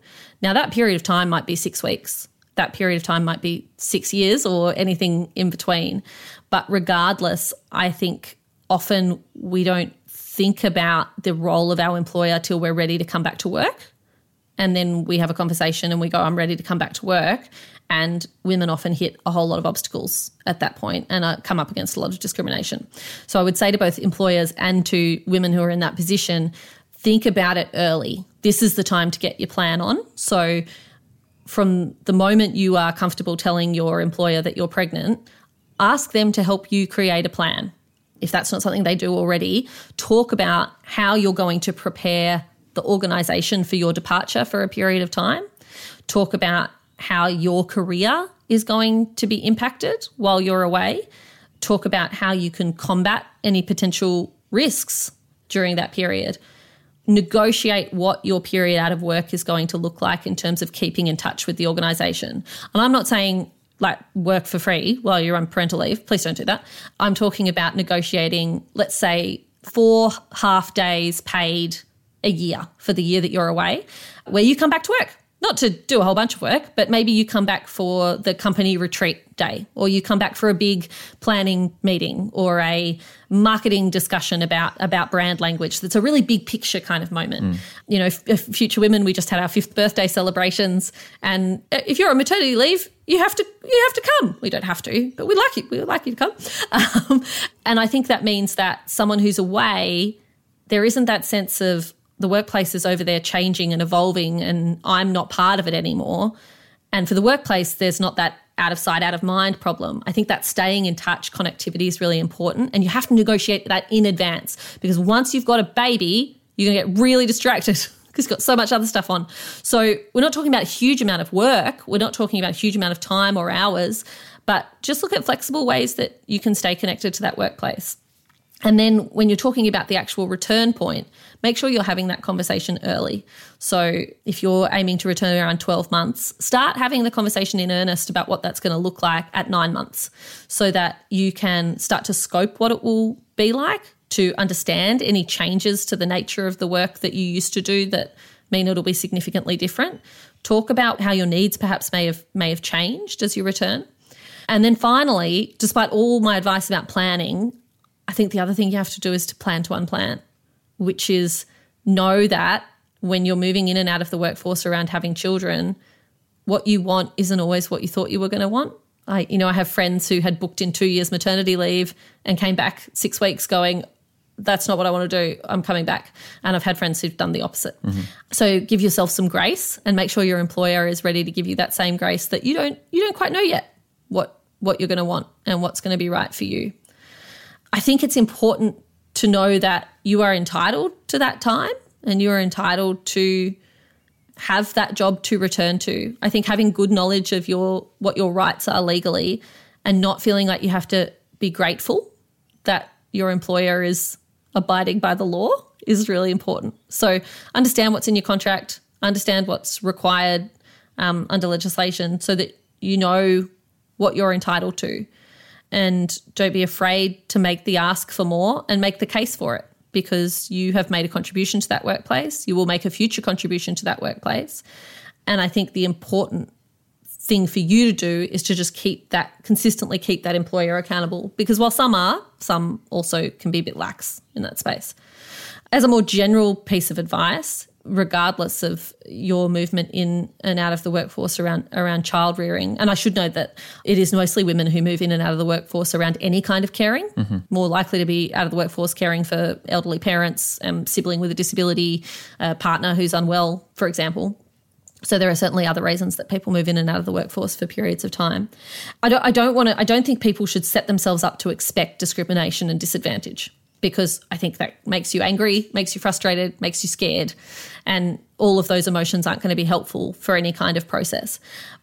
Now, that period of time might be six weeks. That period of time might be six years or anything in between. But regardless, I think often we don't think about the role of our employer till we're ready to come back to work. And then we have a conversation and we go, I'm ready to come back to work. And women often hit a whole lot of obstacles at that point and uh, come up against a lot of discrimination. So I would say to both employers and to women who are in that position, think about it early. This is the time to get your plan on. So from the moment you are comfortable telling your employer that you're pregnant, ask them to help you create a plan. If that's not something they do already, talk about how you're going to prepare the organization for your departure for a period of time. Talk about how your career is going to be impacted while you're away. Talk about how you can combat any potential risks during that period negotiate what your period out of work is going to look like in terms of keeping in touch with the organization. And I'm not saying like work for free while you're on parental leave. Please don't do that. I'm talking about negotiating, let's say, four half days paid a year for the year that you're away, where you come back to work not to do a whole bunch of work, but maybe you come back for the company retreat day, or you come back for a big planning meeting or a marketing discussion about about brand language. That's a really big picture kind of moment. Mm. You know, f- Future Women, we just had our fifth birthday celebrations, and if you're on maternity leave, you have to you have to come. We don't have to, but we like you. We would like you to come. Um, and I think that means that someone who's away, there isn't that sense of the workplace is over there changing and evolving and I'm not part of it anymore. And for the workplace, there's not that out of sight, out of mind problem. I think that staying in touch, connectivity is really important. And you have to negotiate that in advance because once you've got a baby, you're going to get really distracted because you've got so much other stuff on. So we're not talking about a huge amount of work. We're not talking about a huge amount of time or hours, but just look at flexible ways that you can stay connected to that workplace. And then when you're talking about the actual return point, make sure you're having that conversation early. So if you're aiming to return around 12 months, start having the conversation in earnest about what that's going to look like at nine months so that you can start to scope what it will be like to understand any changes to the nature of the work that you used to do that mean it'll be significantly different. Talk about how your needs perhaps may have may have changed as you return. And then finally, despite all my advice about planning, I think the other thing you have to do is to plan to unplan, which is know that when you're moving in and out of the workforce around having children, what you want isn't always what you thought you were going to want. I, you know, I have friends who had booked in two years maternity leave and came back six weeks going, that's not what I want to do. I'm coming back. And I've had friends who've done the opposite. Mm-hmm. So give yourself some grace and make sure your employer is ready to give you that same grace that you don't you don't quite know yet what what you're going to want and what's going to be right for you. I think it's important to know that you are entitled to that time and you're entitled to have that job to return to. I think having good knowledge of your what your rights are legally and not feeling like you have to be grateful that your employer is abiding by the law is really important. So understand what's in your contract, understand what's required um, under legislation so that you know what you're entitled to and don't be afraid to make the ask for more and make the case for it because you have made a contribution to that workplace. You will make a future contribution to that workplace. And I think the important thing for you to do is to just keep that consistently keep that employer accountable because while some are, some also can be a bit lax in that space. As a more general piece of advice, regardless of your movement in and out of the workforce around around child rearing. And I should note that it is mostly women who move in and out of the workforce around any kind of caring, mm-hmm. more likely to be out of the workforce caring for elderly parents, um, sibling with a disability, a partner who's unwell, for example. So there are certainly other reasons that people move in and out of the workforce for periods of time. I don't, I don't want to. I don't think people should set themselves up to expect discrimination and disadvantage because I think that makes you angry, makes you frustrated, makes you scared. And all of those emotions aren't going to be helpful for any kind of process.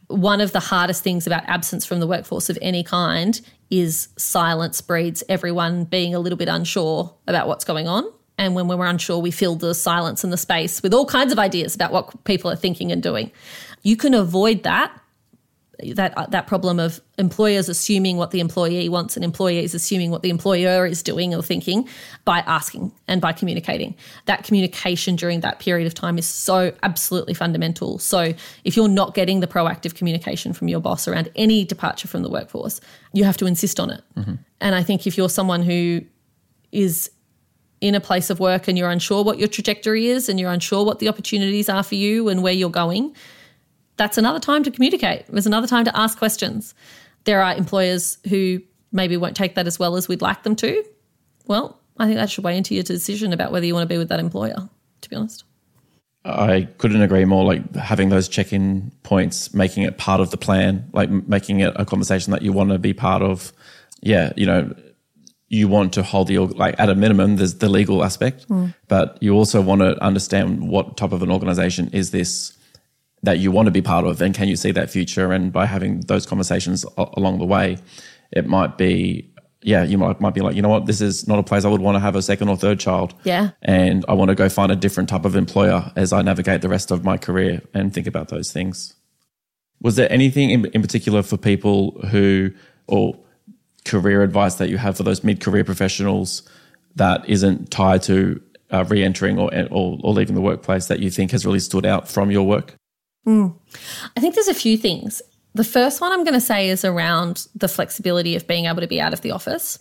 One of the hardest things about absence from the workforce of any kind is silence breeds everyone being a little bit unsure about what's going on. And when we're unsure, we fill the silence and the space with all kinds of ideas about what people are thinking and doing. You can avoid that that uh, that problem of employers assuming what the employee wants and employees assuming what the employer is doing or thinking by asking and by communicating. That communication during that period of time is so absolutely fundamental. So if you're not getting the proactive communication from your boss around any departure from the workforce, you have to insist on it. And I think if you're someone who is in a place of work and you're unsure what your trajectory is and you're unsure what the opportunities are for you and where you're going, that's another time to communicate. There's another time to ask questions. There are employers who maybe won't take that as well as we'd like them to. Well, I think that should weigh into your decision about whether you want to be with that employer, to be honest. I couldn't agree more. Like having those check in points, making it part of the plan, like making it a conversation that you want to be part of. Yeah, you know, you want to hold the, like at a minimum, there's the legal aspect, hmm. but you also want to understand what type of an organization is this that you want to be part of and can you see that future? And by having those conversations a- along the way, it might be, yeah, you might, might be like, you know what, this is not a place I would want to have a second or third child Yeah. and I want to go find a different type of employer as I navigate the rest of my career and think about those things. Was there anything in, in particular for people who, or career advice that you have for those mid career professionals that isn't tied to uh, re entering or, or, or leaving the workplace that you think has really stood out from your work? Mm. I think there's a few things. The first one I'm going to say is around the flexibility of being able to be out of the office.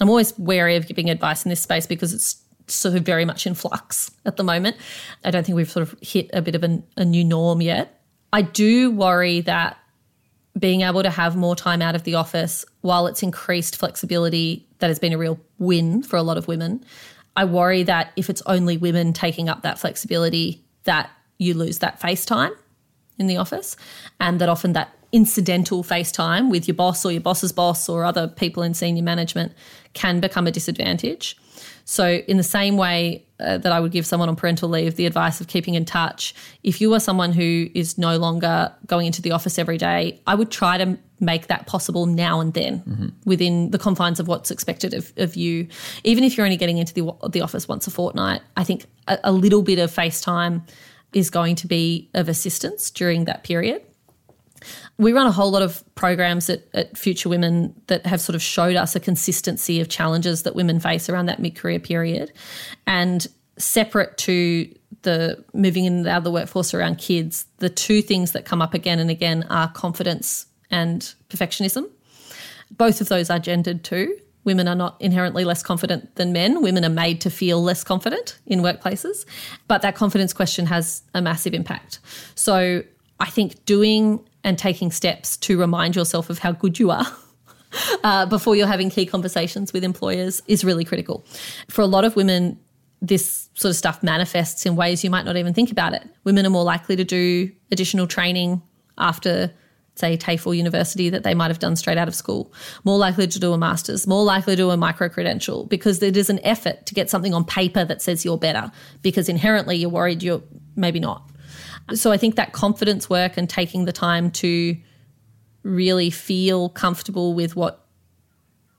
I'm always wary of giving advice in this space because it's sort of very much in flux at the moment. I don't think we've sort of hit a bit of an, a new norm yet. I do worry that being able to have more time out of the office, while it's increased flexibility, that has been a real win for a lot of women. I worry that if it's only women taking up that flexibility, that you lose that face time in the office, and that often that incidental FaceTime with your boss or your boss's boss or other people in senior management can become a disadvantage. So, in the same way uh, that I would give someone on parental leave the advice of keeping in touch, if you are someone who is no longer going into the office every day, I would try to make that possible now and then within the confines of what's expected of, of you. Even if you're only getting into the, the office once a fortnight, I think a, a little bit of FaceTime is going to be of assistance during that period we run a whole lot of programs at, at Future Women that have sort of showed us a consistency of challenges that women face around that mid career period. And separate to the moving in and out of the workforce around kids, the two things that come up again and again are confidence and perfectionism. Both of those are gendered too. Women are not inherently less confident than men. Women are made to feel less confident in workplaces. But that confidence question has a massive impact. So I think doing and taking steps to remind yourself of how good you are uh, before you're having key conversations with employers is really critical. For a lot of women, this sort of stuff manifests in ways you might not even think about it. Women are more likely to do additional training after, say, TAFE or University that they might have done straight out of school, more likely to do a master's, more likely to do a micro credential because it is an effort to get something on paper that says you're better because inherently you're worried you're maybe not. So I think that confidence work and taking the time to really feel comfortable with what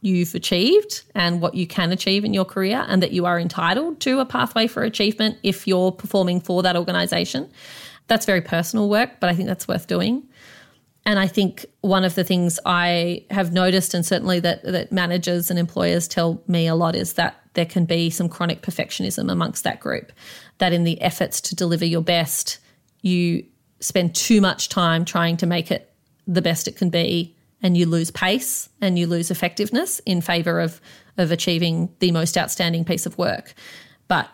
you've achieved and what you can achieve in your career and that you are entitled to a pathway for achievement if you're performing for that organization. That's very personal work, but I think that's worth doing. And I think one of the things I have noticed, and certainly that, that managers and employers tell me a lot, is that there can be some chronic perfectionism amongst that group. That in the efforts to deliver your best, you spend too much time trying to make it the best it can be and you lose pace and you lose effectiveness in favor of of achieving the most outstanding piece of work but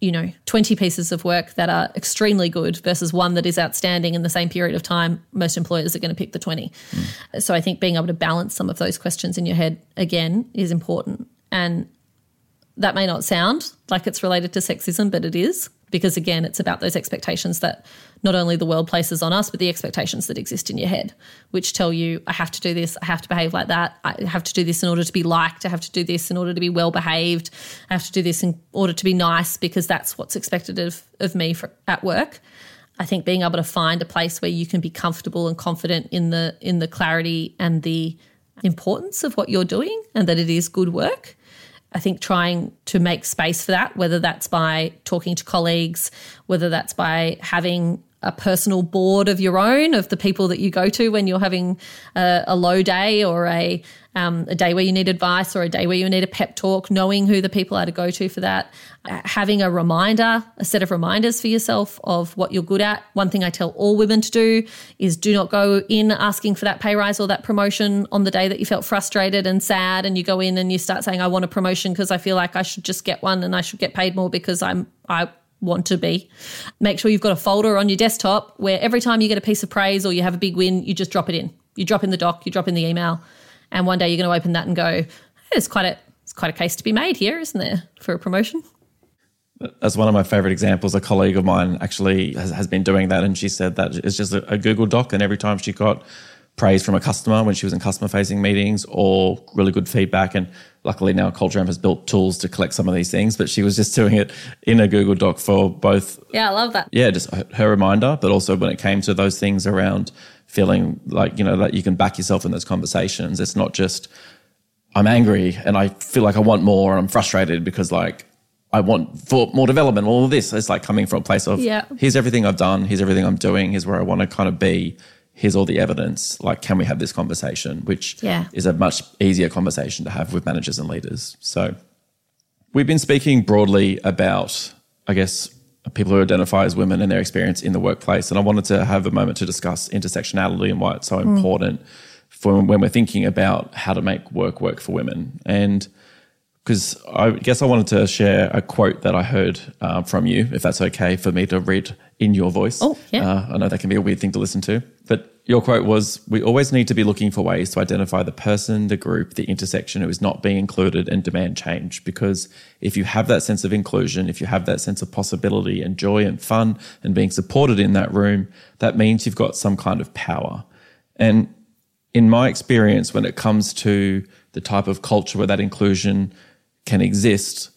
you know 20 pieces of work that are extremely good versus one that is outstanding in the same period of time most employers are going to pick the 20 mm. so i think being able to balance some of those questions in your head again is important. And that may not sound like it's related to sexism, but it is because again, it's about those expectations that not only the world places on us, but the expectations that exist in your head, which tell you, I have to do this, I have to behave like that, I have to do this in order to be liked, I have to do this in order to be well behaved, I have to do this in order to be nice because that's what's expected of, of me for, at work. I think being able to find a place where you can be comfortable and confident in the in the clarity and the importance of what you're doing and that it is good work I think trying to make space for that, whether that's by talking to colleagues, whether that's by having a personal board of your own of the people that you go to when you're having a, a low day or a um, a day where you need advice or a day where you need a pep talk, knowing who the people are to go to for that, Uh, having a reminder, a set of reminders for yourself of what you're good at. One thing I tell all women to do is do not go in asking for that pay rise or that promotion on the day that you felt frustrated and sad and you go in and you start saying I want a promotion because I feel like I should just get one and I should get paid more because I'm I want to be. Make sure you've got a folder on your desktop where every time you get a piece of praise or you have a big win, you just drop it in. You drop in the doc, you drop in the email, and one day you're going to open that and go, hey, "There's quite a it's quite a case to be made here, isn't there, for a promotion?" That's one of my favorite examples. A colleague of mine actually has, has been doing that, and she said that it's just a, a Google Doc, and every time she got praise from a customer when she was in customer facing meetings or really good feedback, and luckily now Culture Amp has built tools to collect some of these things, but she was just doing it in a Google Doc for both Yeah, I love that. yeah, just her reminder, but also when it came to those things around feeling like, you know, that you can back yourself in those conversations. It's not just, I'm angry and I feel like I want more and I'm frustrated because like I want for more development, all of this. It's like coming from a place of, Yeah. here's everything I've done, here's everything I'm doing, here's where I want to kind of be, here's all the evidence. Like, can we have this conversation? Which Yeah. is a much easier conversation to have with managers and leaders. So, We've been speaking broadly about, I guess, people who identify as women and their experience in the workplace. And I wanted to have a moment to discuss intersectionality and why it's so important for when we're thinking about how to make work work for women. And because I guess I wanted to share a quote that I heard uh, from you, if that's okay for me to read in your voice. Oh, yeah. Uh, I know that can be a weird thing to listen to, but your quote was We always need to be looking for ways to identify the person, the group, the intersection who is not being included and demand change. Because if you have that sense of inclusion, if you have that sense of possibility and joy and fun and being supported in that room, that means you've got some kind of power. And in my experience, when it comes to the type of culture where that inclusion can exist,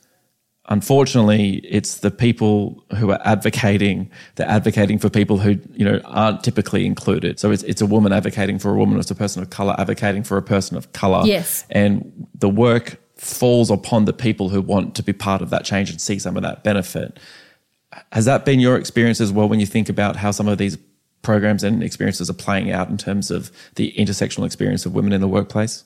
unfortunately, it's the people who are advocating. They're advocating for people who you know aren't typically included. So it's it's a woman advocating for a woman, it's a person of color advocating for a person of color. Yes. and the work falls upon the people who want to be part of that change and see some of that benefit. Has that been your experience as well when you think about how some of these programs and experiences are playing out in terms of the intersectional experience of women in the workplace?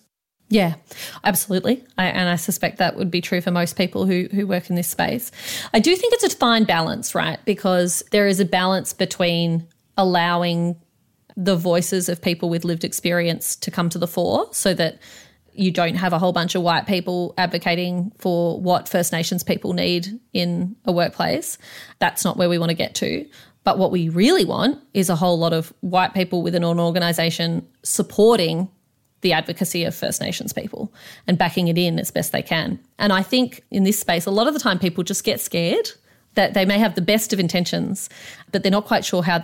Yeah, absolutely. I, and I suspect that would be true for most people who, who work in this space. I do think it's a fine balance, right? Because there is a balance between allowing the voices of people with lived experience to come to the fore so that you don't have a whole bunch of white people advocating for what First Nations people need in a workplace. That's not where we want to get to. But what we really want is a whole lot of white people within an organisation supporting the advocacy of First Nations people and backing it in as best they can. And I think in this space, a lot of the time people just get scared that they may have the best of intentions, but they're not quite sure how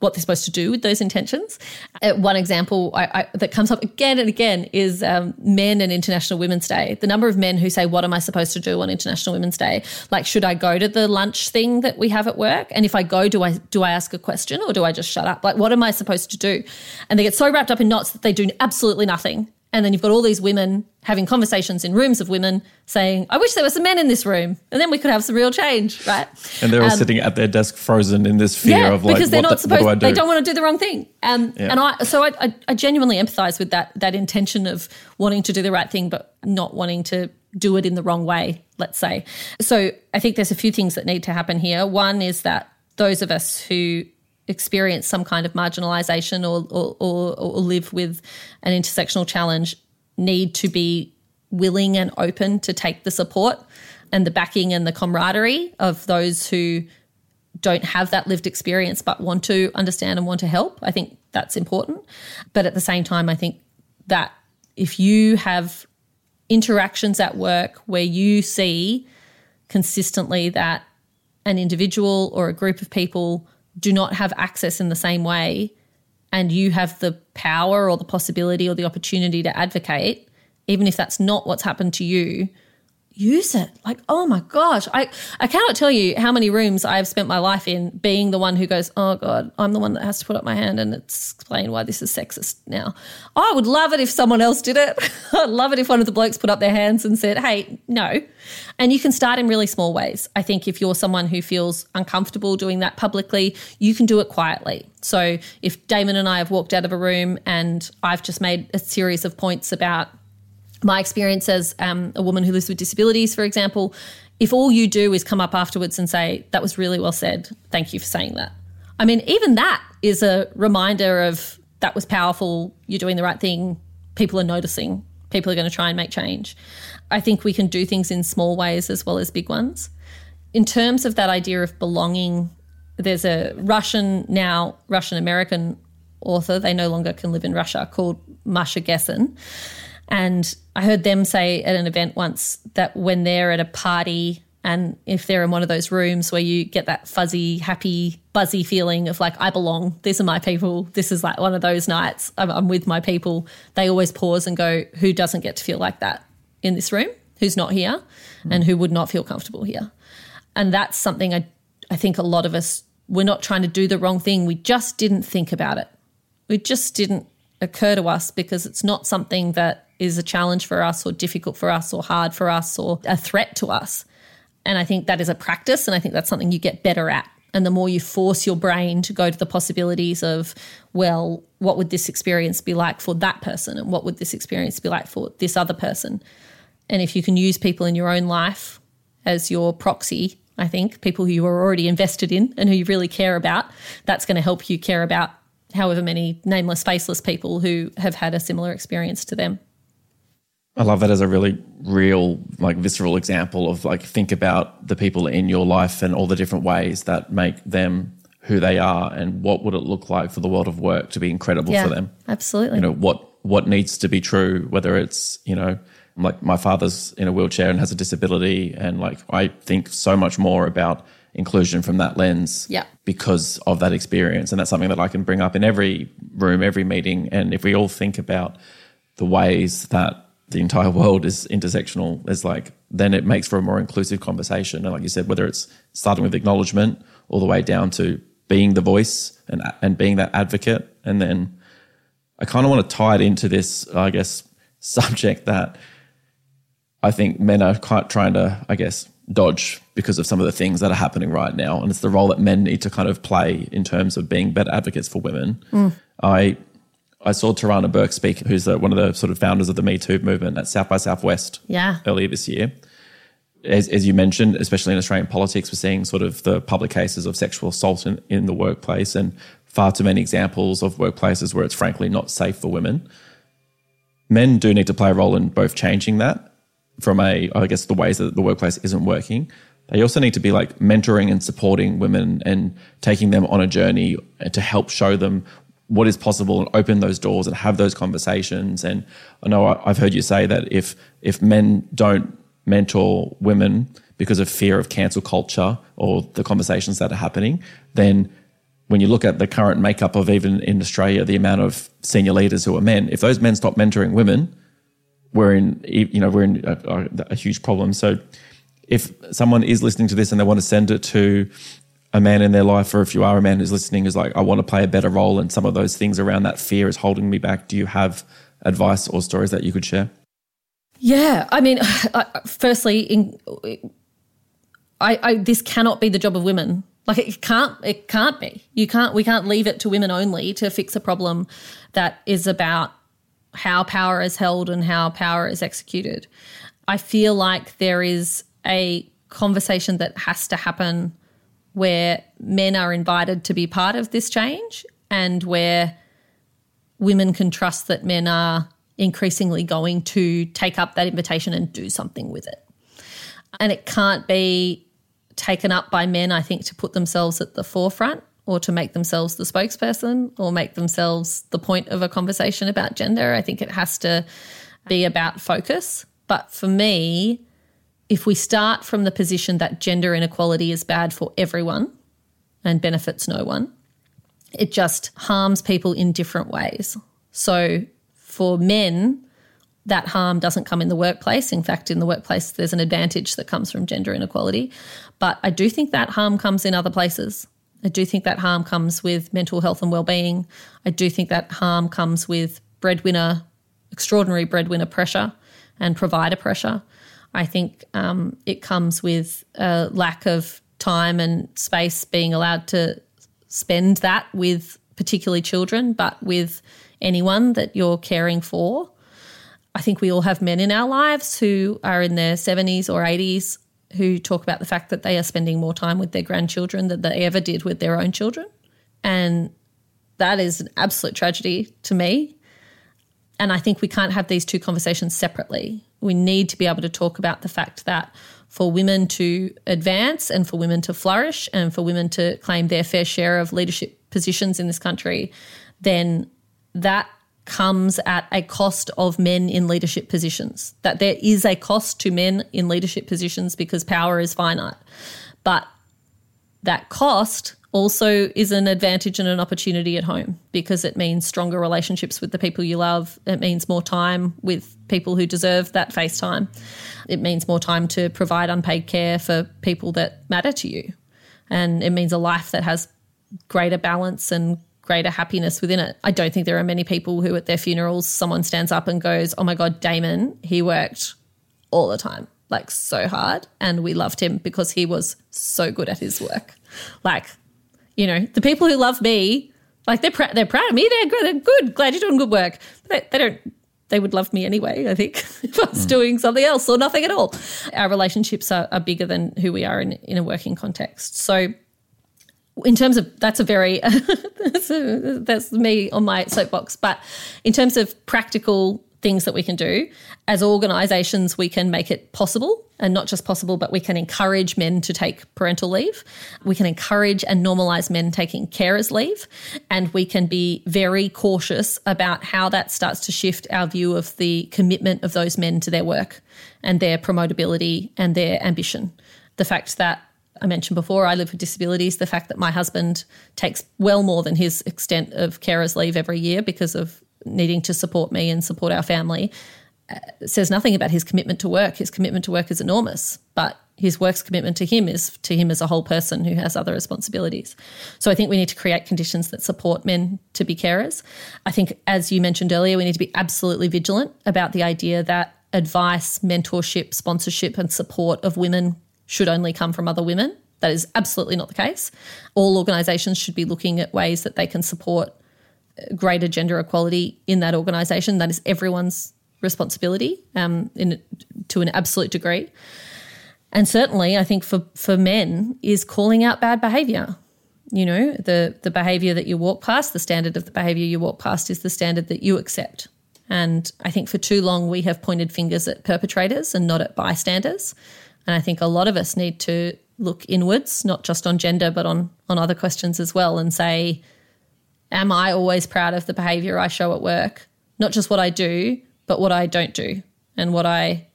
what they're supposed to do with those intentions. Uh, one example I, I, that comes up again and again is um, men and International Women's Day. The number of men who say, "What am I supposed to do on International Women's Day? Like, should I go to the lunch thing that we have at work? And if I go, do I do I ask a question or do I just shut up? Like, what am I supposed to do?" And they get so wrapped up in knots that they do absolutely nothing. And then you've got all these women having conversations in rooms of women saying, I wish there were some men in this room. And then we could have some real change, right? And they're all Um, sitting at their desk frozen in this fear yeah, of like, because they're what, not the- supposed. do I do? They don't want to do the wrong thing. Um, Yeah. And I, so I, I, I genuinely empathise with that that intention of wanting to do the right thing, but not wanting to do it in the wrong way. Let's say. So I think there's a few things that need to happen here. One is that those of us who experience some kind of marginalisation or, or, or, or live with an intersectional challenge need to be willing and open to take the support and the backing and the camaraderie of those who don't have that lived experience but want to understand and want to help. I think that's important. But at the same time, I think that if you have interactions at work where you see consistently that an individual or a group of people do not have access in the same way and you have the power or the possibility or the opportunity to advocate, even if that's not what's happened to you, use it. Like, oh my gosh, I, I cannot tell you how many rooms I've spent my life in being the one who goes, oh God, I'm the one that has to put up my hand and explain why this is sexist now. I would love it if someone else did it. I'd love it if one of the blokes put up their hands and said, hey, no. And you can start in really small ways. I think if you're someone who feels uncomfortable doing that publicly, you can do it quietly. So if Damon and I have walked out of a room and I've just made a series of points about my experience as um, a woman who lives with disabilities, for example, if all you do is come up afterwards and say, that was really well said, thank you for saying that. I mean, even that is a reminder of that was powerful, you're doing the right thing, people are noticing, people are going to try and make change. I think we can do things in small ways as well as big ones. In terms of that idea of belonging, there's a Russian, now Russian American author, they no longer can live in Russia, called Masha Gessen. And I heard them say at an event once that when they're at a party and if they're in one of those rooms where you get that fuzzy, happy, buzzy feeling of like, I belong, these are my people, this is like one of those nights, I'm, I'm with my people, they always pause and go, who doesn't get to feel like that in this room? Who's not here hmm. and who would not feel comfortable here? And that's something I, I think a lot of us, we're not trying to do the wrong thing. We just didn't think about it. We just didn't occur to us because it's not something that is a challenge for us or difficult for us or hard for us or a threat to us. And I think that is a practice. And I think that's something you get better at. And the more you force your brain to go to the possibilities of, well, what would this experience be like for that person? And what would this experience be like for this other person? And if you can use people in your own life as your proxy, I think people who you are already invested in and who you really care about, that's going to help you care about however many nameless, faceless people who have had a similar experience to them. I love that as a really real, like visceral example of like think about the people in your life and all the different ways that make them who they are and what would it look like for the world of work to be incredible Yeah, for them. absolutely. You know, what what needs to be true, whether it's, you know, like my father's in a wheelchair and has a disability and like I think so much more about inclusion from that lens Yeah. because of that experience. And that's something that I can bring up in every room, every meeting. And if we all think about the ways that the entire world is intersectional, is like then it makes for a more inclusive conversation. And like you said, whether it's starting with acknowledgement all the way down to being the voice and and being that advocate, and then I kind of want to tie it into this, I guess, subject that I think men are quite trying to, I guess, dodge because of some of the things that are happening right now. And it's the role that men need to kind of play in terms of being better advocates for women. Mm. I I saw Tarana Burke speak, who's the, one of the sort of founders of the Me Too movement at South by Southwest Yeah. earlier this year. As, as you mentioned, especially in Australian politics, we're seeing sort of the public cases of sexual assault in, in the workplace and far too many examples of workplaces where it's frankly not safe for women. Men do need to play a role in both changing that from a, I guess, the ways that the workplace isn't working. They also need to be like mentoring and supporting women and taking them on a journey to help show them what is possible and open those doors and have those conversations. And I know I've heard you say that if if men don't mentor women because of fear of cancel culture or the conversations that are happening, then when you look at the current makeup of even in Australia, the amount of senior leaders who are men, if those men stop mentoring women, we're in you know we're in a, a huge problem. So if someone is listening to this and they want to send it to a man in their life, or if you are a man who's listening, who's like, I want to play a better role, and some of those things around that fear is holding me back. Do you have advice or stories that you could share? Yeah, I mean, firstly, in, I, I this cannot be the job of women. Like it can't, it can't be. You can't. We can't leave it to women only to fix a problem that is about how power is held and how power is executed. I feel like there is a conversation that has to happen where men are invited to be part of this change and where women can trust that men are increasingly going to take up that invitation and do something with it. And it can't be taken up by men, I think, to put themselves at the forefront or to make themselves the spokesperson or make themselves the point of a conversation about gender. I think it has to be about focus. But for me, if we start from the position that gender inequality is bad for everyone and benefits no one, it just harms people in different ways. So for men, that harm doesn't come in the workplace. In fact, in the workplace, there's an advantage that comes from gender inequality. But I do think that harm comes in other places. I do think that harm comes with mental health and well-being. I do think that harm comes with breadwinner, extraordinary breadwinner pressure and provider pressure. I think um, it comes with a lack of time and space being allowed to spend that with particularly children, but with anyone that you're caring for. I think we all have men in our lives who are in their 70s or 80s who talk about the fact that they are spending more time with their grandchildren than they ever did with their own children. And that is an absolute tragedy to me. And I think we can't have these two conversations separately. We need to be able to talk about the fact that for women to advance and for women to flourish and for women to claim their fair share of leadership positions in this country, then that comes at a cost of men in leadership positions. That there is a cost to men in leadership positions because power is finite. But that cost also is an advantage and an opportunity at home because it means stronger relationships with the people you love. It means more time with people who deserve that face time. It means more time to provide unpaid care for people that matter to you. And it means a life that has greater balance and greater happiness within it. I don't think there are many people who at their funerals someone stands up and goes, "Oh my god, Damon, he worked all the time, like so hard, and we loved him because he was so good at his work." Like, you know, the people who love me, like they're pr- they're proud of me. They're good. They're good. Glad you're doing good work. They, they don't. They would love me anyway. I think if I was hmm. doing something else or nothing at all. Our relationships are, are bigger than who we are in in a working context. So in terms of that's a very that's, a, that's me on my soapbox but in terms of practical things that we can do as organizations we can make it possible and not just possible but we can encourage men to take parental leave we can encourage and normalize men taking carers leave and we can be very cautious about how that starts to shift our view of the commitment of those men to their work and their promotability and their ambition the fact that I mentioned before, I live with disabilities. The fact that my husband takes well more than his extent of carers leave every year because of needing to support me and support our family uh, says nothing about his commitment to work. His commitment to work is enormous, but his work's commitment to him is to him as a whole person who has other responsibilities. So I think we need to create conditions that support men to be carers. I think, as you mentioned earlier, we need to be absolutely vigilant about the idea that advice, mentorship, sponsorship, and support of women should only come from other women. That is absolutely not the case. All organisations should be looking at ways that they can support greater gender equality in that organisation. That is everyone's responsibility um, in, to an absolute degree. And certainly, I think for, for men is calling out bad behaviour. You know, the the behaviour that you walk past, the standard of the behaviour you walk past is the standard that you accept. And I think for too long we have pointed fingers at perpetrators and not at bystanders. And I think a lot of us need to look inwards, not just on gender, but on, on other questions as well, and say, Am I always proud of the behavior I show at work? Not just what I do, but what I don't do, and what I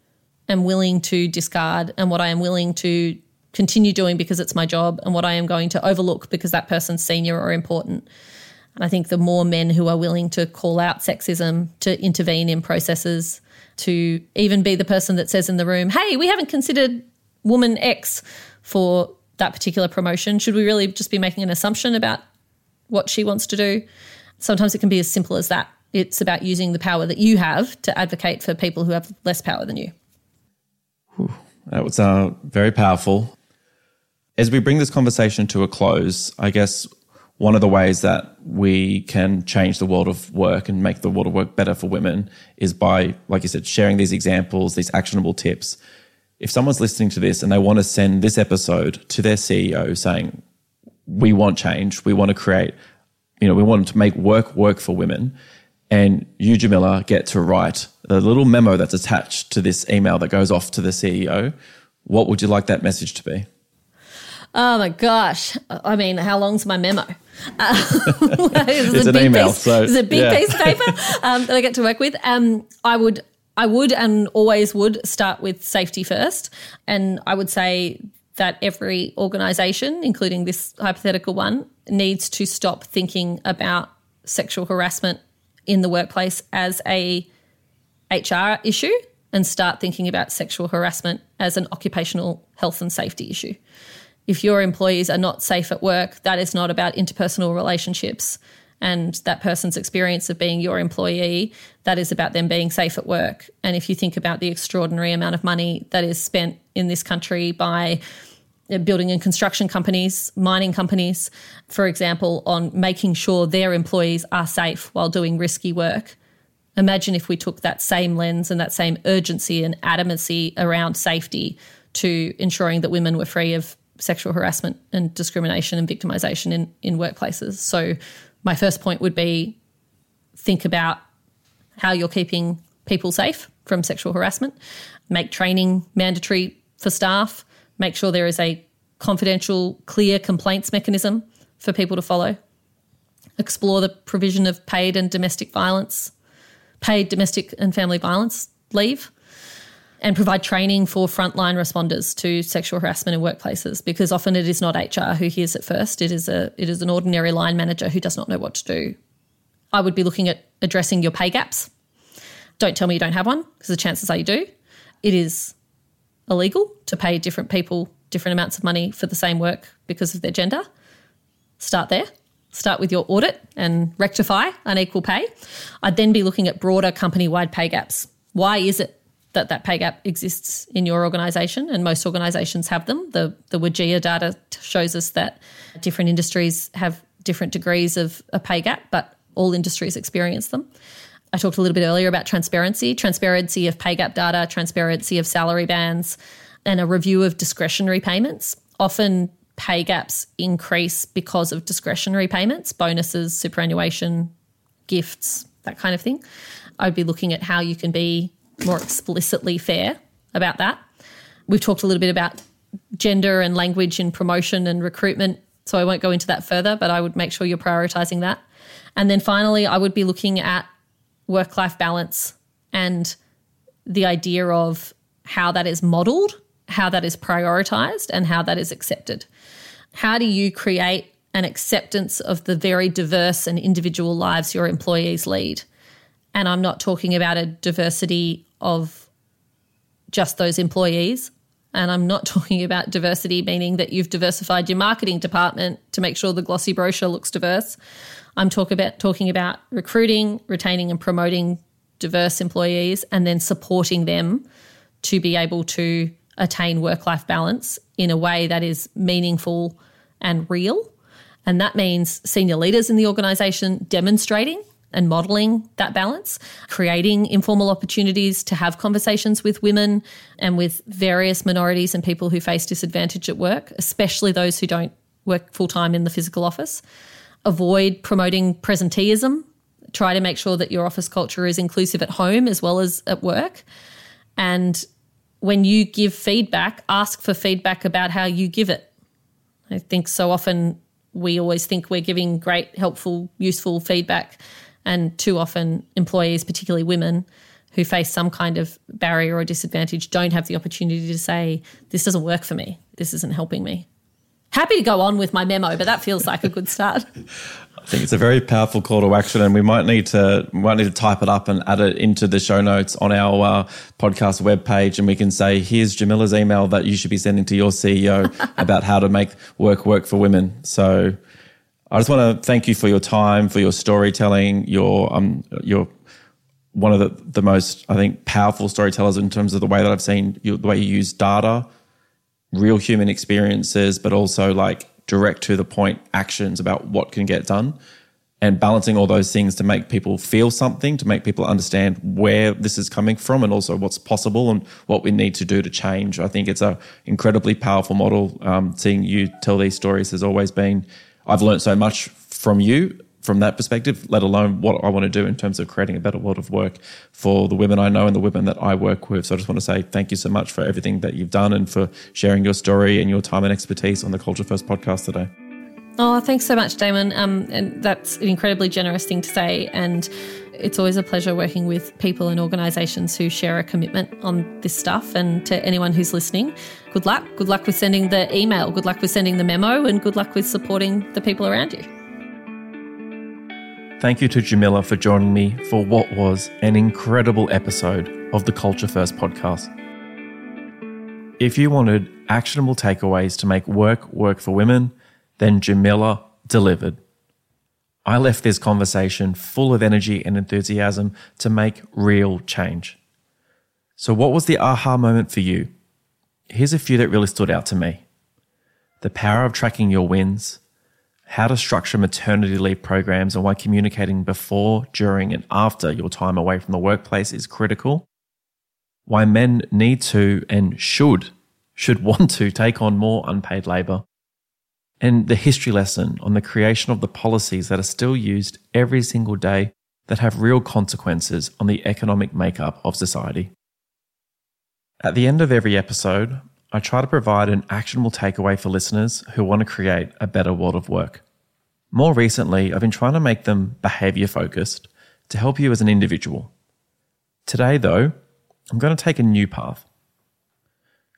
am willing to discard, and what I am willing to continue doing because it's my job, and what I am going to overlook because that person's senior or important. And I think the more men who are willing to call out sexism, to intervene in processes, to even be the person that says in the room, hey, we haven't considered woman X for that particular promotion. Should we really just be making an assumption about what she wants to do? Sometimes it can be as simple as that. It's about using the power that you have to advocate for people who have less power than you. That was uh, very powerful. As we bring this conversation to a close, I guess one of the ways that we can change the world of work and make the world of work better for women is by, like you said, sharing these examples, these actionable tips. If someone's listening to this and they want to send this episode to their CEO saying, we want change, we want to create, you know, we want to make work work for women, and you, Jamila, get to write the little memo that's attached to this email that goes off to the CEO, what would you like that message to be? Oh my gosh. I mean, how long's my memo? Uh, it's an email. Piece, so, it's a big yeah. piece of paper um, that I get to work with. Um, I would, I would, and always would start with safety first, and I would say that every organisation, including this hypothetical one, needs to stop thinking about sexual harassment in the workplace as a HR issue and start thinking about sexual harassment as an occupational health and safety issue. If your employees are not safe at work, that is not about interpersonal relationships and that person's experience of being your employee. That is about them being safe at work. And if you think about the extraordinary amount of money that is spent in this country by building and construction companies, mining companies, for example, on making sure their employees are safe while doing risky work. Imagine if we took that same lens and that same urgency and adamancy around safety to ensuring that women were free of sexual harassment and discrimination and victimization in, in workplaces. So, my first point would be think about how you're keeping people safe from sexual harassment, make training mandatory for staff, make sure there is a confidential, clear complaints mechanism for people to follow, explore the provision of paid and domestic violence, paid domestic and family violence leave and provide training for frontline responders to sexual harassment in workplaces because often it is not HR who hears it first. It is a it is an ordinary line manager who does not know what to do. I would be looking at addressing your pay gaps. Don't tell me you don't have one because the chances are you do. It is illegal to pay different people different amounts of money for the same work because of their gender. Start there. Start with your audit and rectify unequal pay. I'd then be looking at broader company wide pay gaps. Why is it that that pay gap exists in your organisation, and most organisations have them. The the WGEA data shows us that different industries have different degrees of a pay gap, but all industries experience them. I talked a little bit earlier about transparency, transparency of pay gap data, transparency of salary bands, and a review of discretionary payments. Often pay gaps increase because of discretionary payments, bonuses, superannuation, gifts, that kind of thing. I'd be looking at how you can be more explicitly fair about that. We've talked a little bit about gender and language in promotion and recruitment, so I won't go into that further, but I would make sure you're prioritizing that. And then finally, I would be looking at work life balance and the idea of how that is modeled, how that is prioritized, and how that is accepted. How do you create an acceptance of the very diverse and individual lives your employees lead? And I'm not talking about a diversity of just those employees. And I'm not talking about diversity, meaning that you've diversified your marketing department to make sure the glossy brochure looks diverse. I'm talk about, talking about recruiting, retaining, and promoting diverse employees and then supporting them to be able to attain work life balance in a way that is meaningful and real. And that means senior leaders in the organisation demonstrating and modeling that balance, creating informal opportunities to have conversations with women and with various minorities and people who face disadvantage at work, especially those who don't work full time in the physical office. Avoid promoting presenteeism. Try to make sure that your office culture is inclusive at home as well as at work. And when you give feedback, ask for feedback about how you give it. I think so often we always think we're giving great, helpful, useful feedback and too often, employees, particularly women, who face some kind of barrier or disadvantage, don't have the opportunity to say, This doesn't work for me. This isn't helping me. Happy to go on with my memo, but that feels like a good start. I think it's a very powerful call to action, and we might need to might need to type it up and add it into the show notes on our uh, podcast webpage, and we can say, "Here's Jamila's email that you should be sending to your CEO about how to make work work for women." So I just want to thank you for your time, for your storytelling. Your um, your one of the, the most I think powerful storytellers in terms of the way that I've seen you, the way you use data, real human experiences, but also like direct to the point actions about what can get done, and balancing all those things to make people feel something, to make people understand where this is coming from, and also what's possible and what we need to do to change. I think it's a incredibly powerful model. Um, seeing you tell these stories has always been I've learned so much from you from that perspective, let alone what I want to do in terms of creating a better world of work for the women I know and the women that I work with. So I just want to say thank you so much for everything that you've done and for sharing your story and your time and expertise on the Culture First podcast today. Oh, thanks so much, Damon. Um, and that's an incredibly generous thing to say. And it's always a pleasure working with people and organisations who share a commitment on this stuff. And to anyone who's listening, good luck. Good luck with sending the email. Good luck with sending the memo. And good luck with supporting the people around you. Thank you to Jamila for joining me for what was an incredible episode of the Culture First podcast. If you wanted actionable takeaways to make work work for women, then Jamila delivered. I left this conversation full of energy and enthusiasm to make real change. So, what was the aha moment for you? Here's a few that really stood out to me the power of tracking your wins, how to structure maternity leave programs, and why communicating before, during, and after your time away from the workplace is critical, why men need to and should, should want to take on more unpaid labour, and the history lesson on the creation of the policies that are still used every single day that have real consequences on the economic makeup of society. At the end of every episode, I try to provide an actionable takeaway for listeners who want to create a better world of work. More recently, I've been trying to make them behavior focused to help you as an individual. Today, though, I'm going to take a new path.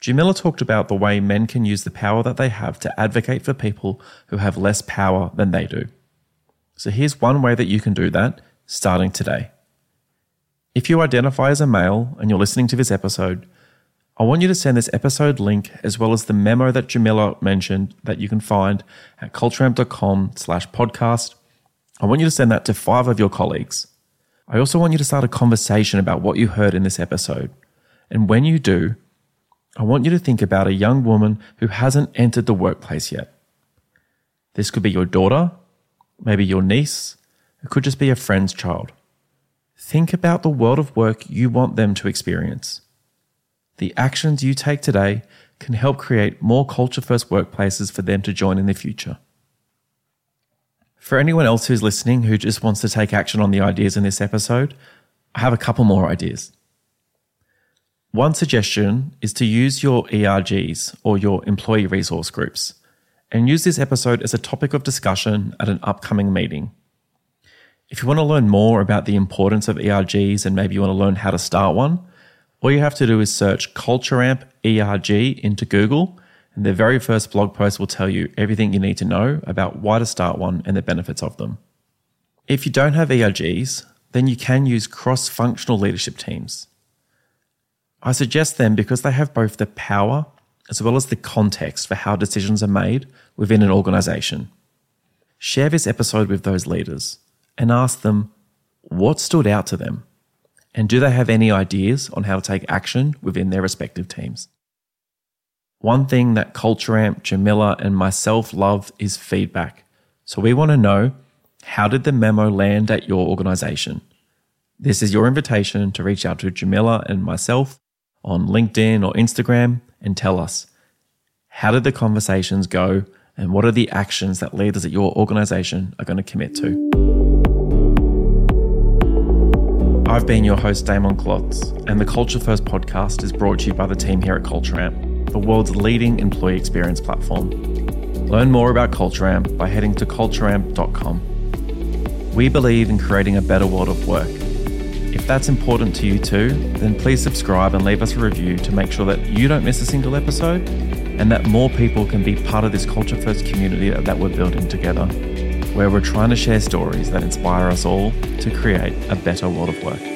Jamila talked about the way men can use the power that they have to advocate for people who have less power than they do. So here's one way that you can do that starting today. If you identify as a male and you're listening to this episode, I want you to send this episode link as well as the memo that Jamila mentioned that you can find at cultureamp.com slash podcast. I want you to send that to five of your colleagues. I also want you to start a conversation about what you heard in this episode. And when you do, I want you to think about a young woman who hasn't entered the workplace yet. This could be your daughter, maybe your niece, it could just be a friend's child. Think about the world of work you want them to experience. The actions you take today can help create more culture first workplaces for them to join in the future. For anyone else who's listening who just wants to take action on the ideas in this episode, I have a couple more ideas. One suggestion is to use your ERGs or your employee resource groups and use this episode as a topic of discussion at an upcoming meeting. If you want to learn more about the importance of ERGs and maybe you want to learn how to start one, all you have to do is search CultureAmp ERG into Google, and their very first blog post will tell you everything you need to know about why to start one and the benefits of them. If you don't have ERGs, then you can use cross functional leadership teams. I suggest them because they have both the power as well as the context for how decisions are made within an organization. Share this episode with those leaders and ask them what stood out to them and do they have any ideas on how to take action within their respective teams. One thing that Culture Amp, Jamila, and myself love is feedback. So we want to know how did the memo land at your organization? This is your invitation to reach out to Jamila and myself on LinkedIn or Instagram and tell us how did the conversations go and what are the actions that leaders at your organization are going to commit to. I've been your host, Damon Klotz, and the Culture First podcast is brought to you by the team here at Culture Amp, the world's leading employee experience platform. Learn more about Culture Amp by heading to cultureamp.com. We believe in creating a better world of work if that's important to you too, then please subscribe and leave us a review to make sure that you don't miss a single episode and that more people can be part of this Culture First community that we're building together, where we're trying to share stories that inspire us all to create a better world of work.